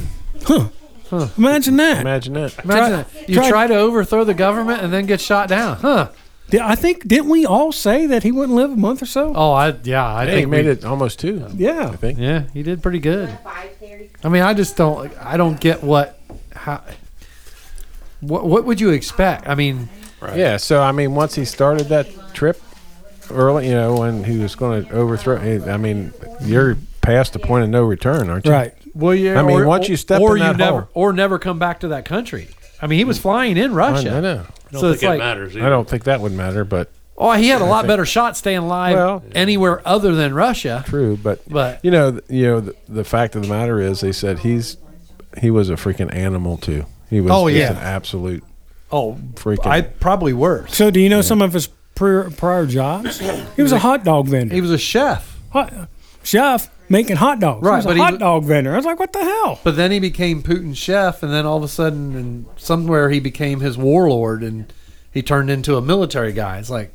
huh. Huh. Imagine that. Imagine that. Imagine that. You try- try to overthrow the government and then get shot down, huh? Did- I think didn't we all say that he wouldn't live a month or so? Oh, I yeah, I Hey, think he made we- it almost two. Yeah. I think. Yeah, he did pretty good. I mean, I just don't. I don't get what how. What what would you expect? I mean, Yeah. So I mean, once he started that trip early, you know, when he was going to overthrow. Eh, I mean, you're past the point of no return, aren't you? Right. well, yeah. I mean, or, once you step or in you that never hole- or never come back to that country. I mean, he was flying in Russia. I know. I don't So think it's it like- matters. I don't think that would matter, but Oh, he had a lot think- better shot staying alive Well- anywhere other than Russia. true. But But you know, you know, the, the fact of the matter is, they said he's he was a freaking animal too. He was Oh, just yeah. an absolute oh, freaking. I probably worse. So, do you know some of his prior, prior jobs? He was a hot dog vendor. He was a chef, hot, chef making hot dogs. Right, he was but a he hot was- dog vendor. I was like, what the hell? but then he became Putin's chef, and then all of a sudden, and somewhere he became his warlord, and he turned into a military guy. It's like,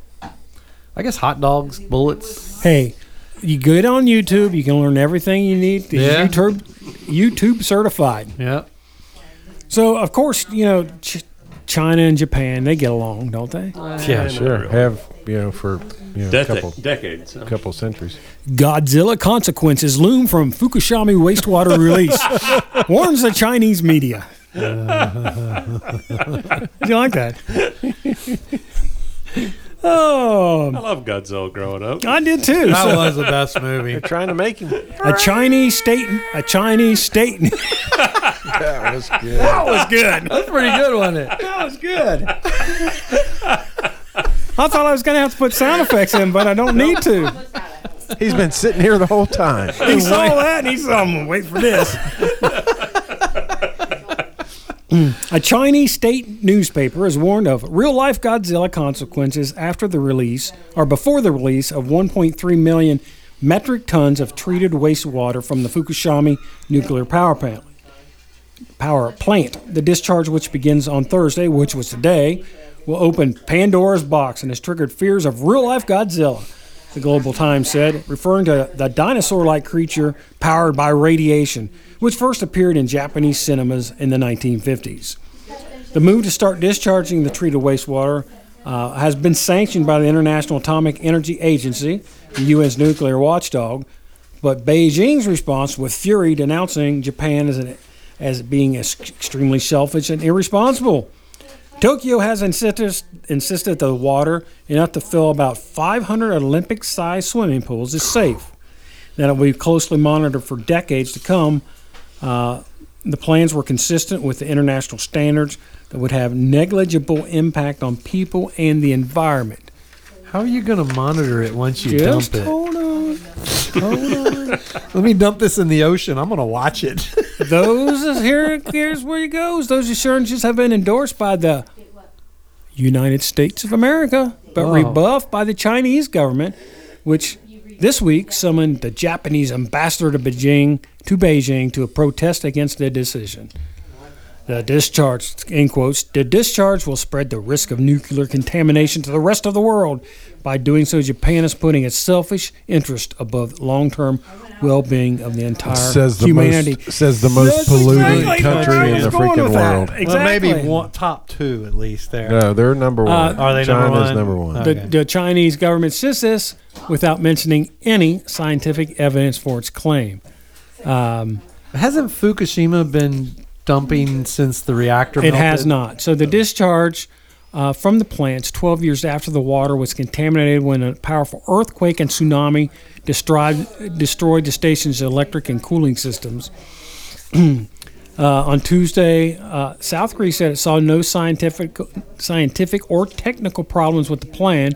I guess hot dogs, bullets. Hey, you good on YouTube, you can learn everything you need. He's Yeah. YouTube, YouTube certified. Yeah. So, of course, you know, Ch- China and Japan, they get along, don't they? Yeah. sure have you know for you know a Dec- couple decades. huh? couple centuries. Godzilla consequences loom from Fukushima wastewater [LAUGHS] release, warns the Chinese media. [LAUGHS] Did you like that? [LAUGHS] Oh, I love Godzilla growing up. I did too. That So, was the best movie. They're trying to make him. a Chinese state, a Chinese state. [LAUGHS] That was good. that was good. That's pretty good, wasn't it? That was good. I thought I was going to have to put sound effects in, but I don't need to. He's been sitting here the whole time. He saw that and he said, I'm going to wait for this. Mm. A Chinese state newspaper has warned of real life Godzilla consequences after the release or before the release of 1.3 million metric tons of treated wastewater from the Fukushima nuclear power plant. Power plant. The discharge, which begins on Thursday, which was today, will open Pandora's box and has triggered fears of real life Godzilla the Global Times said, referring to the dinosaur like creature powered by radiation, which first appeared in Japanese cinemas in the 1950s. The move to start discharging the treated wastewater uh, has been sanctioned by the International Atomic Energy Agency, the U.S. nuclear watchdog, but Beijing's response with fury denouncing Japan as, an, as being ex- extremely selfish and irresponsible. Tokyo has insisted, insisted the water enough to fill about 500 Olympic sized swimming pools is safe. That will be closely monitored for decades to come. Uh, the plans were consistent with the international standards that would have negligible impact on people and the environment. How are you going to monitor it once you Just dump it? hold on. Hold on. [LAUGHS] Let me dump this in the ocean. I'm going to watch it. [LAUGHS] Those is here. Here's where it goes. Those assurances have been endorsed by the United States of America, but Oh. rebuffed by the Chinese government, which this week summoned the Japanese ambassador to Beijing to Beijing to protest against the decision. The discharge, in quotes, the discharge will spread the risk of nuclear contamination to the rest of the world. By doing so, Japan is putting its selfish interest above long-term well-being of the entire Says the humanity. most says the most That's polluted exactly country in the freaking world. Exactly. Well, maybe one, top two at least there. No, they're number one. Are they number China's one? number one. Uh, The, the Chinese government says this without mentioning any scientific evidence for its claim. Um, Hasn't Fukushima been dumping since the reactor? it has not. So the discharge uh, from the plants 12 years after the water was contaminated when a powerful earthquake and tsunami destroyed, destroyed the station's electric and cooling systems. [CLEARS THROAT] uh, on Tuesday, uh, South Korea said it saw no scientific, scientific or technical problems with the plan,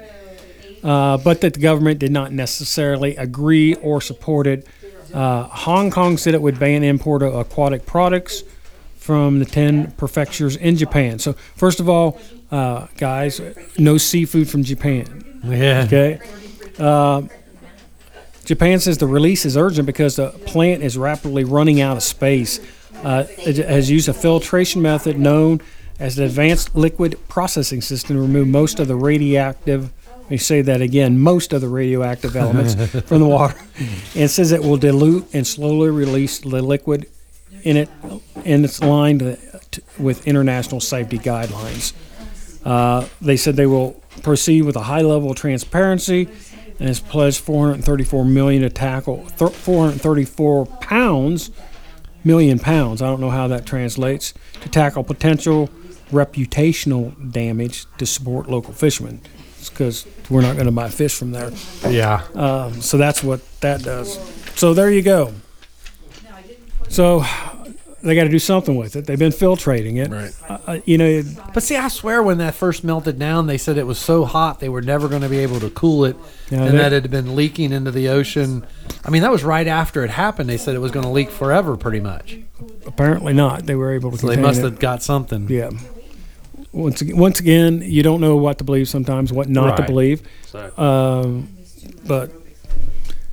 uh, but that the government did not necessarily agree or support it. Uh, Hong Kong said it would ban import of aquatic products from the 10 prefectures in Japan. So, first of all, uh, guys, no seafood from Japan. Yeah. Okay. Uh, Japan says the release is urgent because the plant is rapidly running out of space. Uh, it has used a filtration method known as the Advanced Liquid Processing System to remove most of the radioactive. Let me say that again: most of the radioactive elements [LAUGHS] from the water. And says it will dilute and slowly release the liquid in it, and it's aligned to, with international safety guidelines. Uh, they said they will proceed with a high level of transparency and has pledged 434 million to tackle th- 434 pounds million pounds. I don't know how that translates to tackle potential reputational damage to support local fishermen. Because we're not going to buy fish from there. Yeah. Um, so that's what that does. So there you go. So they got to do something with it. They've been filtrating it. Right. Uh, you know, But see, I swear when that first melted down, they said it was so hot they were never going to be able to cool it, Yeah, and that it had been leaking into the ocean. I mean, that was right after it happened. They said it was going to leak forever, pretty much. apparently not. They were able to. So they must it. have got something. Yeah. Once again, once again, you don't know what to believe sometimes, what not to believe. Exactly. Um, but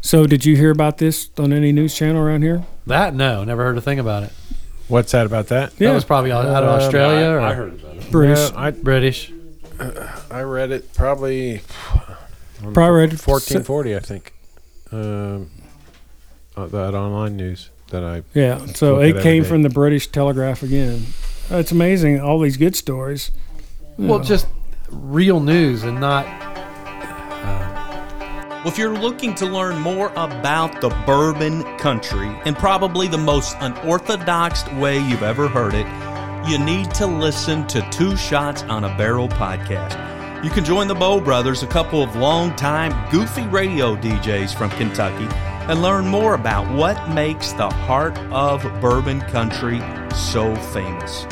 so, did you hear about this on any news channel around here? That no, never heard a thing about it. What's that about that? Yeah. That was probably out out of Uh, Australia or I, I heard about it. British. Yeah, I British. I read it probably Probably read it- 1440, I think. Um, uh, that online news that I Yeah. So Look at it every came day. from the British Telegraph again. It's amazing all these good stories. Well, just real news and not. Well, if you're looking to learn more about the bourbon country and probably the most unorthodox way you've ever heard it, you need to listen to Two Shots on a Barrel podcast. You can join the Bow Brothers, a couple of longtime goofy radio DJs from Kentucky, and learn more about what makes the heart of bourbon country so famous.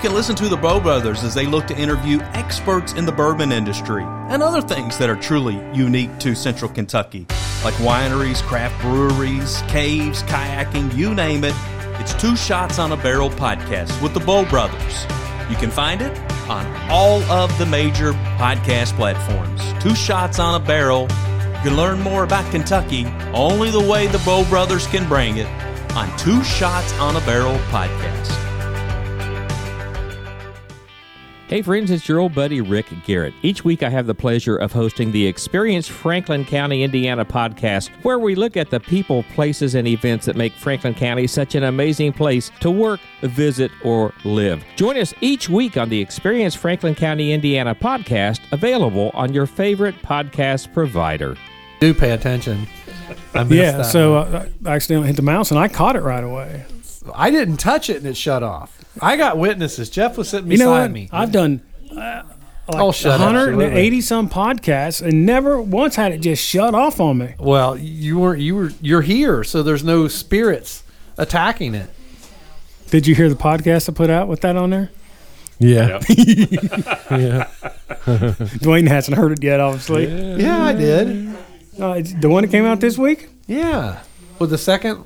You can listen to the Bow Brothers as they look to interview experts in the bourbon industry and other things that are truly unique to Central Kentucky, like wineries, craft breweries, caves, kayaking, you name it. It's Two Shots on a Barrel podcast with the Bow Brothers. You can find it on all of the major podcast platforms. Two Shots on a Barrel. You can learn more about Kentucky only the way the Bow Brothers can bring it on Two Shots on a Barrel podcast. Hey friends, it's your old buddy Rick Garrett. Each week I have the pleasure of hosting the Experience Franklin County, Indiana podcast, where we look at the people, places, and events that make Franklin County such an amazing place to work, visit, or live. Join us each week on the Experience Franklin County, Indiana podcast, available on your favorite podcast provider. Do pay attention. I missed Yeah. that So one. uh, I accidentally hit the mouse and I caught it right away. I didn't touch it and it shut off. I got witnesses. Jeff was sitting You know beside what? me. I've done uh, like Oh, shut up. 180 some podcasts and never once had it just shut off on me. well, you weren't. You were. You're here, so there's no spirits attacking it. Did you hear the podcast I put out with that on there? yeah [LAUGHS] [LAUGHS] [LAUGHS] Dwayne hasn't heard it yet, obviously. Yeah, I did. Uh, the one that came out this week. Yeah. With the second.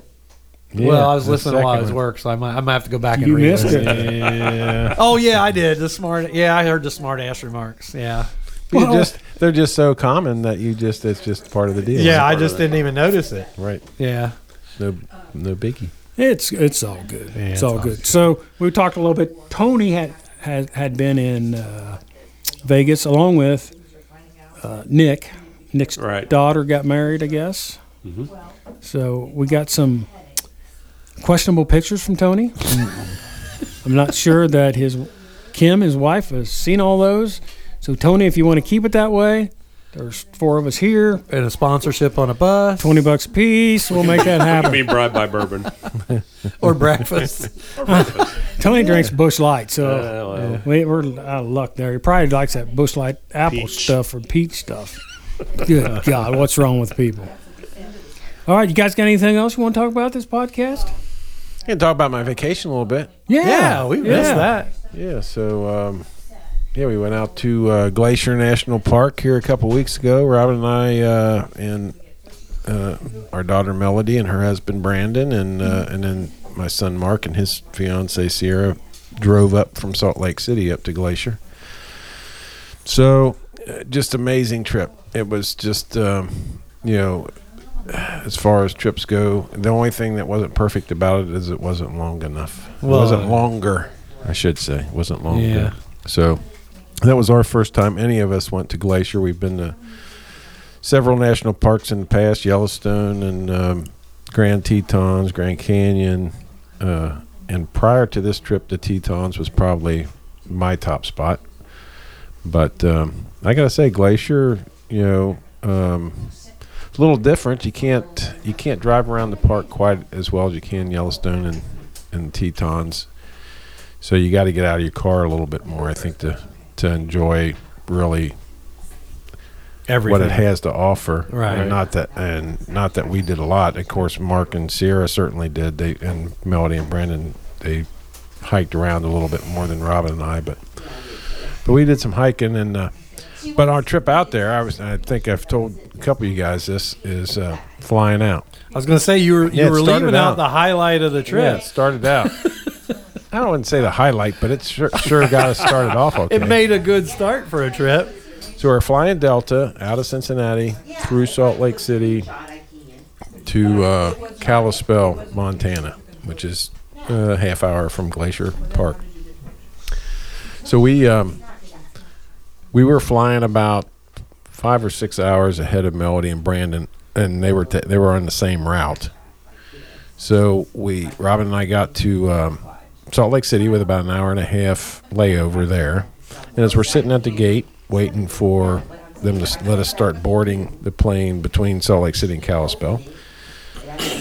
Yeah, well, I was listening while I second was one. work, so I might. I might have to go back and You read missed it. yeah [LAUGHS] Oh yeah, I did. The smart. Yeah, I heard the smart ass remarks. Yeah. Well- just they're just so common that you just it's just part of the deal Yeah, I just didn't even notice it. right Yeah. no no biggie It's it's all good. it's, it's all all good. So we talked a little bit. Tony had had, had been in uh, Vegas along with uh, Nick. Nick's Right. daughter got married, I guess. So we got some questionable pictures from Tony. I'm not sure that his Kim, his wife, has seen all those. So Tony, if you want to keep it that way, there's four of us here. And a sponsorship on a bus Twenty bucks a piece. We'll make that happen. Being bribed by bourbon. [LAUGHS] [LAUGHS] or breakfast. Tony drinks Busch Light, so Uh, well. we, we're out of luck there. He probably likes that Busch Light apple Peach. stuff or peach stuff. Good God, what's wrong with people? All right, you guys got anything else you want to talk about this podcast? I can talk about my vacation a little bit. Yeah, yeah, we missed yeah. that. yeah so um yeah we went out to uh, glacier national park here a couple weeks ago. Robin and i uh, and uh, our daughter melody and her husband brandon and uh, and then my son mark and his fiance sierra drove up from salt lake city up to glacier. So uh, just amazing trip. It was just um, you know as far as trips go, the only thing that wasn't perfect about it is it wasn't long enough. It wasn't longer, I should say. It wasn't longer. Yeah. So that was our first time any of us went to Glacier. We've been to several national parks in the past, Yellowstone and um, Grand Tetons, Grand Canyon. Uh, and prior to this trip, the Tetons was probably my top spot. But um, I gotta say, Glacier, you know, um, a little different. You can't you can't drive around the park quite as well as you can Yellowstone and and Tetons. So you got to get out of your car a little bit more, I think, to to enjoy really Everything. what it has to offer. Right. And not that and not that we did a lot. Of course, Mark and Sierra certainly did. They and Melody and Brandon they hiked around a little bit more than Robin and I, but but we did some hiking and. Uh, but our trip out there, I was. I think I've told a couple of you guys this is uh, flying out. I was going to say you were you Yeah, it were started leaving out. out- the highlight of the Yeah, trip. it started out. [LAUGHS] I don't want to say the highlight, but it sure, sure got us started off okay. It made a good start for a trip. So we're flying Delta out of Cincinnati through Salt Lake City to uh, Kalispell, Montana, which is a half hour from Glacier Park. So we um, we were flying about five or six hours ahead of Melody and Brandon, and they were t- they were on the same route. So we Robin and I got to um, Salt Lake City with about an hour and a half layover there, and as we're sitting at the gate waiting for them to let us start boarding the plane between Salt Lake City and Kalispell.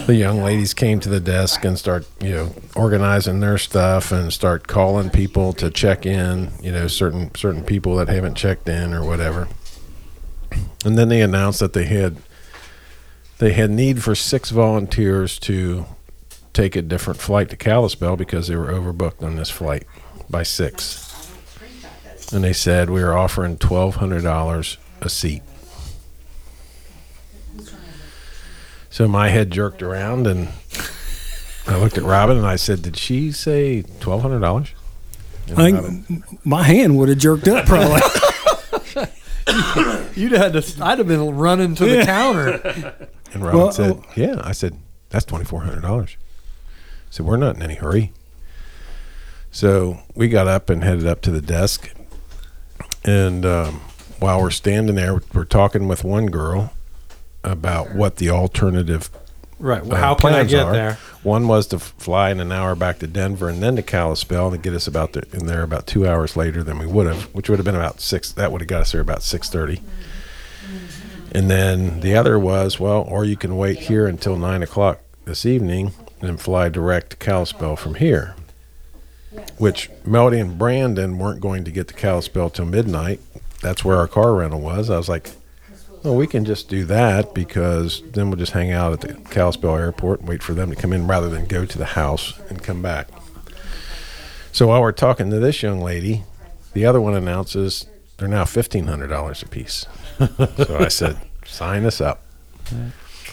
The young ladies came to the desk and start, you know, organizing their stuff and start calling people to check in, you know, certain certain people that haven't checked in or whatever. And then they announced that they had they had need for six volunteers to take a different flight to Kalispell because they were overbooked on this flight by six and they said we were offering twelve hundred dollars a seat. So my head jerked around, and I looked at Robin and I said, "Did she say twelve hundred dollars?" I think my hand would have jerked up probably. [LAUGHS] [COUGHS] You'd had to. I'd have been running to the counter. [LAUGHS] And Robin Well, said, oh. "Yeah." I said, "That's twenty four hundred dollars." So we're not in any hurry. So we got up and headed up to the desk, and um, while we're standing there, we're talking with one girl about what the alternative Right. Well, uh, how can I get are. there? One was to fly in an hour back to Denver and then to Kalispell and get us about the, in there about two hours later than we would have, which would have been about six. That would have got us there about six thirty. And then the other was well, or you can wait here until nine o'clock this evening and fly direct to Kalispell from here. Which Melody and Brandon weren't going to get to Kalispell till midnight. That's where our car rental was. I was like, well, we can just do that because then we'll just hang out at the Kalispell airport and wait for them to come in rather than go to the house and come back. So while we're talking to this young lady, the other one announces they're now fifteen hundred dollars a piece. so I said, [LAUGHS] sign us up.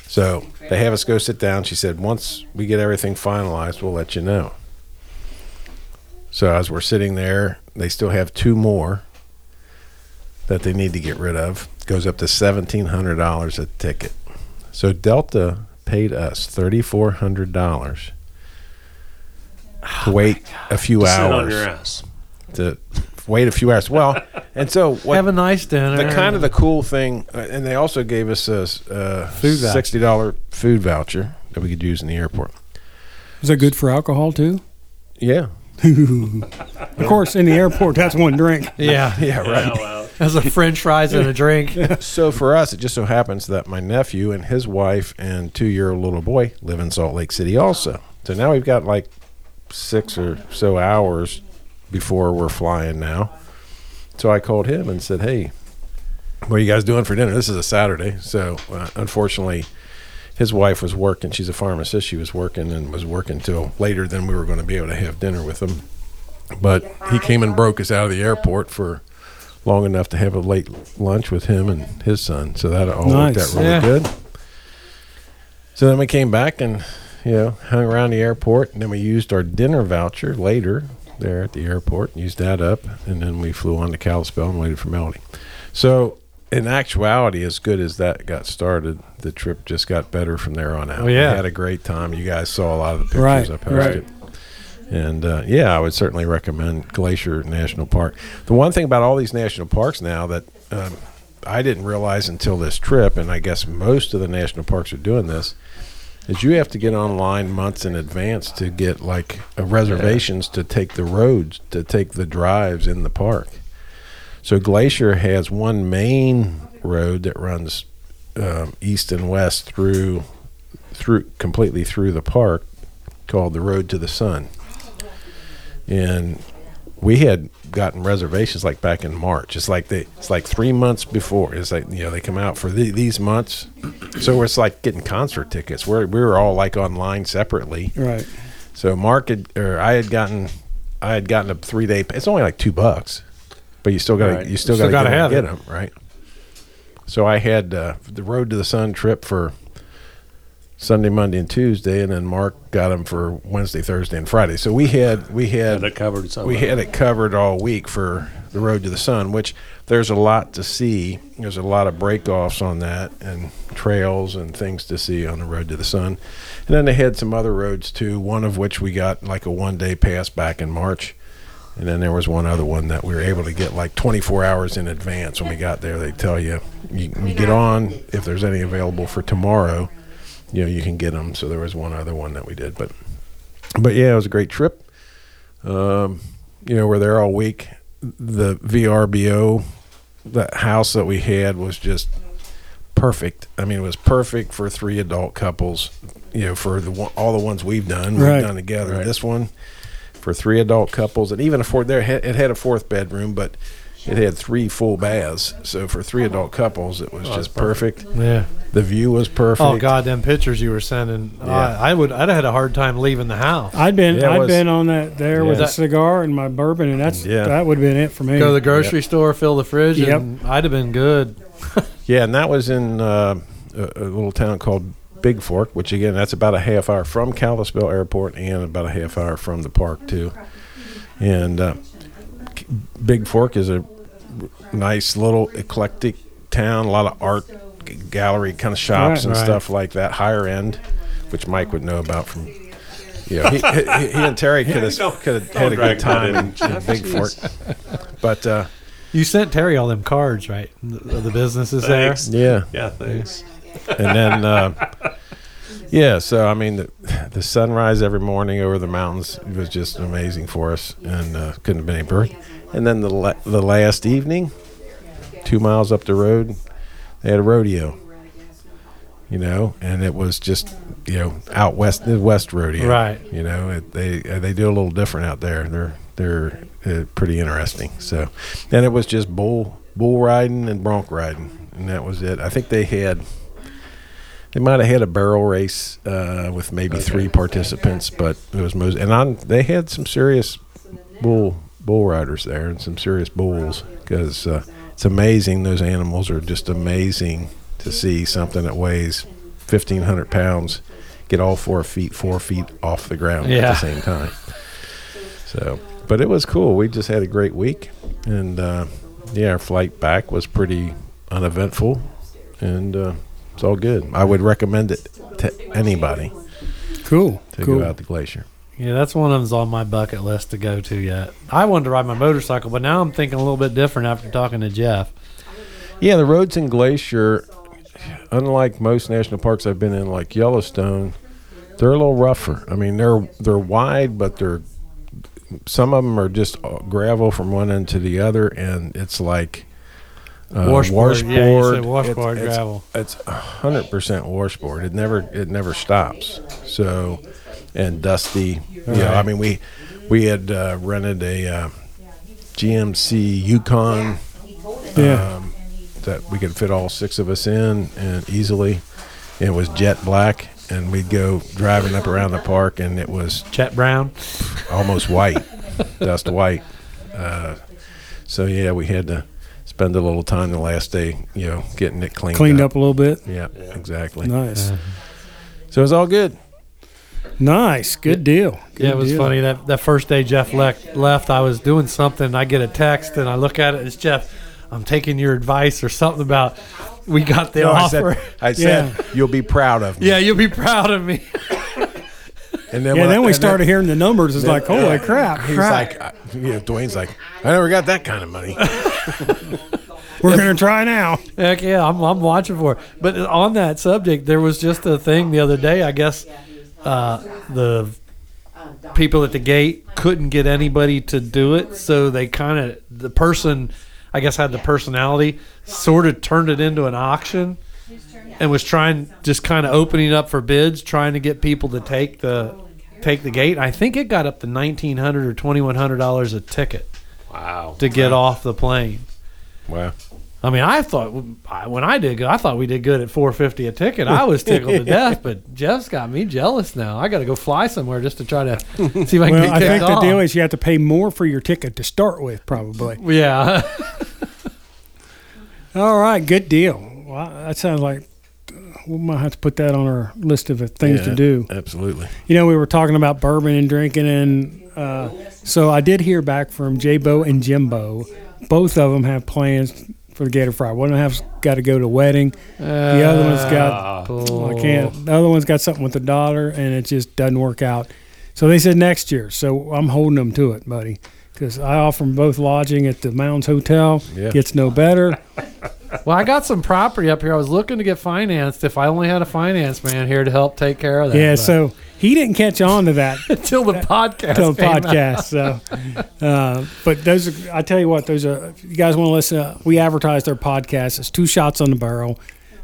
So they have us go sit down. She said, once we get everything finalized, we'll let you know. So as we're sitting there, they still have two more that they need to get rid of. Goes up to seventeen hundred dollars a ticket. So Delta paid us thirty four hundred dollars to wait a few Sit on hours your ass. to wait a few hours. Well, and so [LAUGHS] what? Have a nice dinner. the kind of the cool thing, uh, and they also gave us a Food sixty dollar food voucher that we could use in the airport. Is that good for alcohol too? Yeah, [LAUGHS] Of course, in the airport, that's one drink. [LAUGHS] yeah, yeah, right. well, as a French fries and a drink. [LAUGHS] so for us, it just so happens that my nephew and his wife and two year old little boy live in Salt Lake City also. So now we've got like six or so hours before we're flying now. So I called him and said, "Hey, what are you guys doing for dinner? This is a Saturday." So uh, unfortunately, his wife was working. She's a pharmacist. She was working and was working till later than we were going to be able to have dinner with him. But he came and broke us out of the airport for long enough to have a late lunch with him and his son. So that all worked out really Yeah. good. So then we came back and you know hung around the airport, and then we used our dinner voucher later there at the airport. And used that up, and then we flew on to Kalispell and waited for Melody. So in actuality, as good as that got started, the trip just got better from there on out. Oh, yeah. we had a great time. You guys saw a lot of the pictures Right, I posted. And uh, yeah, I would certainly recommend Glacier National Park. The one thing about all these national parks now that um, I didn't realize until this trip, and I guess most of the national parks are doing this, is you have to get online months in advance to get like uh, reservations to take the roads, to take the drives in the park. So Glacier has one main road that runs um, east and west through through completely through the park called the Road to the Sun. And we had gotten reservations like back in March. It's like they it's like 3 months before. It's like you know they come out for the, these months. So it's like getting concert tickets. We're we were all like online separately. Right. So Mark had, or I had gotten, I had gotten a three day. It's only like two bucks, but you still got to Right. you still Still got to get them right. So I had uh, the Road to the Sun trip for Sunday, Monday, and Tuesday, and then Mark got them for Wednesday, Thursday, and Friday. So we had we had Had it covered some we had it covered all week for the Road to the Sun, which there's a lot to see. There's a lot of breakoffs on that and trails and things to see on the Road to the Sun. And then they had some other roads too, one of which we got like a one day pass back in March. And then there was one other one that we were able to get like 24 hours in advance when we got there. They tell you, you, you get on if there's any available for tomorrow, you know, you can get them. So there was one other one that we did, but, but yeah, it was a great trip. Um, you know, we're there all week. The VRBO, the house that we had was just perfect. I mean, it was perfect for three adult couples. You know, for the one, all the ones we've done, we've Right. done together. This one for three adult couples, and even a fourth. There, it had a fourth bedroom, but it had three full baths. So for three adult couples, it was just perfect. Yeah. The view was perfect. Oh God, them pictures you were sending. Yeah. I, I would. I'd have had a hard time leaving the house. I'd been Yeah, I'd was- been on that there with Yeah. a cigar and my bourbon, and that's Yeah. that would have been it for me. Go to the grocery store, fill the fridge, Yep. and I'd have been good. [LAUGHS] Yeah, and that was in uh, a, a little town called Big Fork, which again, that's about a half hour from Kalispell Airport and about a half hour from the park too. And uh, K- Big Fork is a nice little eclectic town, a lot of art gallery kind of shops Right. and Right. stuff like that, higher end, which Mike would know about from. Yeah, he, he, he and Terry could have could have had a good time in, in, in Big Fork, but uh, You sent Terry all them cards, right? The, the businesses there. Yeah, Yeah, thanks. and then uh, yeah so i mean the, [SIGHS] the sunrise every morning over the mountains was just amazing for us and uh, couldn't have been any better. And then the, la- the last evening two miles up the road they had a rodeo you know and it was just you know out west the west rodeo. Right. you know it, they uh, they do a little different out there. They're they're uh, pretty interesting. So and it was just bull bull riding and bronc riding and that was it. I think they had they might have had a barrel race uh, with maybe three participants, but it was most. And on they had some serious bull bull riders there and some serious bulls because uh, it's amazing. Those animals are just amazing to see something that weighs fifteen hundred pounds get all four feet four feet off the ground at the same time. So, but it was cool. We just had a great week, and uh, yeah, our flight back was pretty uneventful, and uh, it's all good. I would recommend it to anybody cool, to cool. go out the glacier. Yeah, that's one of them's on my bucket list to go to yet. I wanted to ride my motorcycle, but now I'm thinking a little bit different after talking to Jeff. Yeah, the roads in Glacier, unlike most national parks I've been in, like Yellowstone, they're a little rougher. I mean, they're they're wide, but they're some of them are just uh, gravel from one end to the other, and it's like uh, Washboard, yeah, you said washboard it's, gravel. It's hundred percent washboard. It never it never stops. So and dusty. Yeah, I mean we we had uh, rented a uh, GMC Yukon yeah, um, that we could fit all six of us in and easily. It was jet black, and we'd go driving up around the park, and it was Chet Brown. almost white, dust white. Uh, so yeah, we had to spend a little time the last day, you know, getting it cleaned, cleaned up a little bit. Yeah, exactly. Nice, uh-huh. So it was all good. nice, good deal. Good yeah, it was deal. funny that that first day Jeff left. Left, I was doing something. I get a text and I look at it. It's Jeff. I'm taking your advice or something about we got the No, I offer. said, I said you'll be proud of me. yeah, you'll be proud of me. [LAUGHS] And then Yeah, when I- we and started hearing the numbers. It's like, holy uh, crap! He's crap. like, uh, you know, Dwayne's like, I never got that kind of money. [LAUGHS] we're gonna try now. Heck yeah, I'm, I'm watching for it. But on that subject, there was just a thing the other day. I guess uh, the people at the gate couldn't get anybody to do it, so they kind of the person, I guess, had the personality, sort of turned it into an auction, and was trying just kind of opening up for bids, trying to get people to take the take the gate. I think it got up to nineteen hundred or twenty one hundred dollars a ticket Wow. to get off the plane. Wow. I mean, I thought when I did good, I thought we did good at four fifty a ticket. I was tickled to [LAUGHS] death, but Jeff's got me jealous now. I got to go fly somewhere just to try to [LAUGHS] see if I can Well, get I kicked think the deal is you have to pay more for your ticket to start with, probably. yeah, [LAUGHS] All right, good deal. Well, that sounds like we might have to put that on our list of things to do. Absolutely. You know, we were talking about bourbon and drinking, and uh, so I did hear back from J Bo and Jimbo. Both of them have plans for the Gator Fry. One of them has got to go to a wedding. The other one's got I can't. The other one's got something with the daughter, and it just doesn't work out. So they said next year. So I'm holding them to it, buddy, because I offer them both lodging at the Mounds Hotel. Yeah. Gets no better. [LAUGHS] Well, I got some property up here. I was looking to get financed. If I only had a finance man here to help take care of that. yeah. but- So he didn't catch on to that. [LAUGHS] until the podcast, till the came out. podcast. So, uh, but those are, I tell you what, those are, if you guys want to listen, uh, we advertise their podcast. It's two shots on the barrel.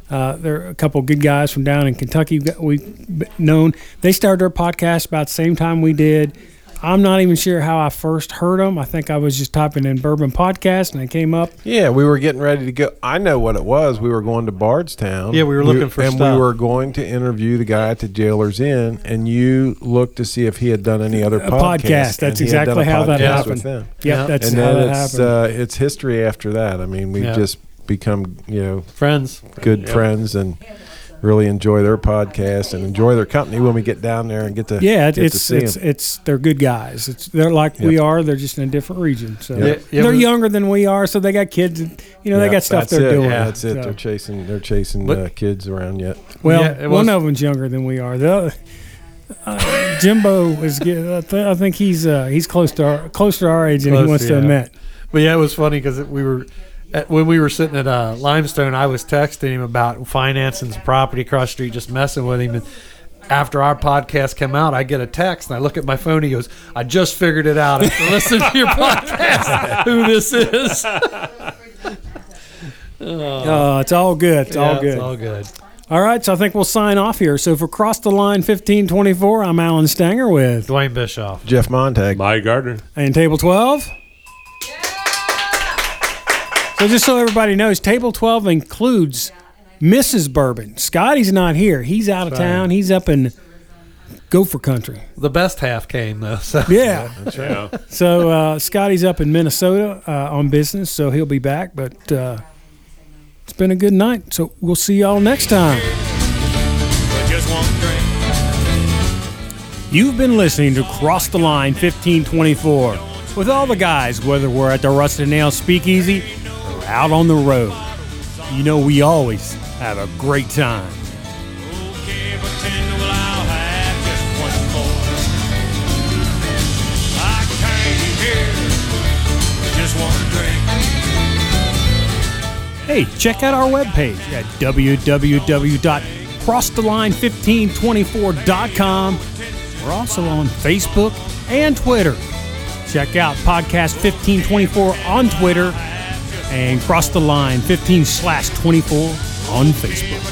Uh, they're a couple good guys from down in Kentucky we've known. They started their podcast about the same time we did. I'm not even sure how I first heard them. I think I was just typing in bourbon podcast and it came up. Yeah, we were getting ready to go. I know what it was. We were going to Bardstown. Yeah, we were looking for and stuff. we were going to interview the guy at the Jailer's Inn, and you looked to see if he had done any other A podcasts. podcast. That's he had done exactly how that happened. with. Yep, Yeah. that's and how then that it's happened. uh, it's history after that. I mean, we've Yeah. just become you know friends. good friends and really enjoy their podcast and enjoy their company when we get down there and get to yeah, it- get to it's see it's 'em. it's they're good guys. It's they're like we are. They're just in a different region. So Yeah. Yeah, they're younger than we are. So they got kids. And, you know, they got stuff that's they're it. doing. Yeah, that's it. So- They're chasing. They're chasing But- uh, kids around yet. well, Yeah, it one of them's younger than we are. The other, uh, Jimbo is. get- I, th- I think he's uh, he's close to our close to our age, and he Close, wants to admit. But yeah, it was funny because we were at, when we were sitting at uh, Limestone. I was texting him about financing some property across the street, just messing with him. And after our podcast came out, I get a text and I look at my phone. He goes, "I just figured it out after listening to your podcast. Who this is? Uh, [LAUGHS] it's all good. It's Yeah, all good. It's all good. all right, so I think we'll sign off here. So for Cross the Line fifteen twenty four, I'm Alan Stanger with Dwayne Bischoff. Jeff Montag. Mike Gardner. and Table Twelve. So just so everybody knows, Table Twelve includes Mrs. Bourbon. Scotty's not here. He's out of Right. town. He's up in Gopher Country. The best half came though. So Yeah. Yeah. [LAUGHS] So uh, Scotty's up in Minnesota uh, on business, so he'll be back. But uh, it's been a good night. So we'll see y'all next time. But just one drink. You've been listening to Cross the Line 1524 with all the guys, whether we're at the Rusted Nail Speakeasy or out on the road. You know, we always have a great time. Hey, check out our webpage at www.crosstheline1524.com. We're also on Facebook and Twitter. Check out Podcast 1524 on Twitter and Cross the Line 15 slash 24 on Facebook.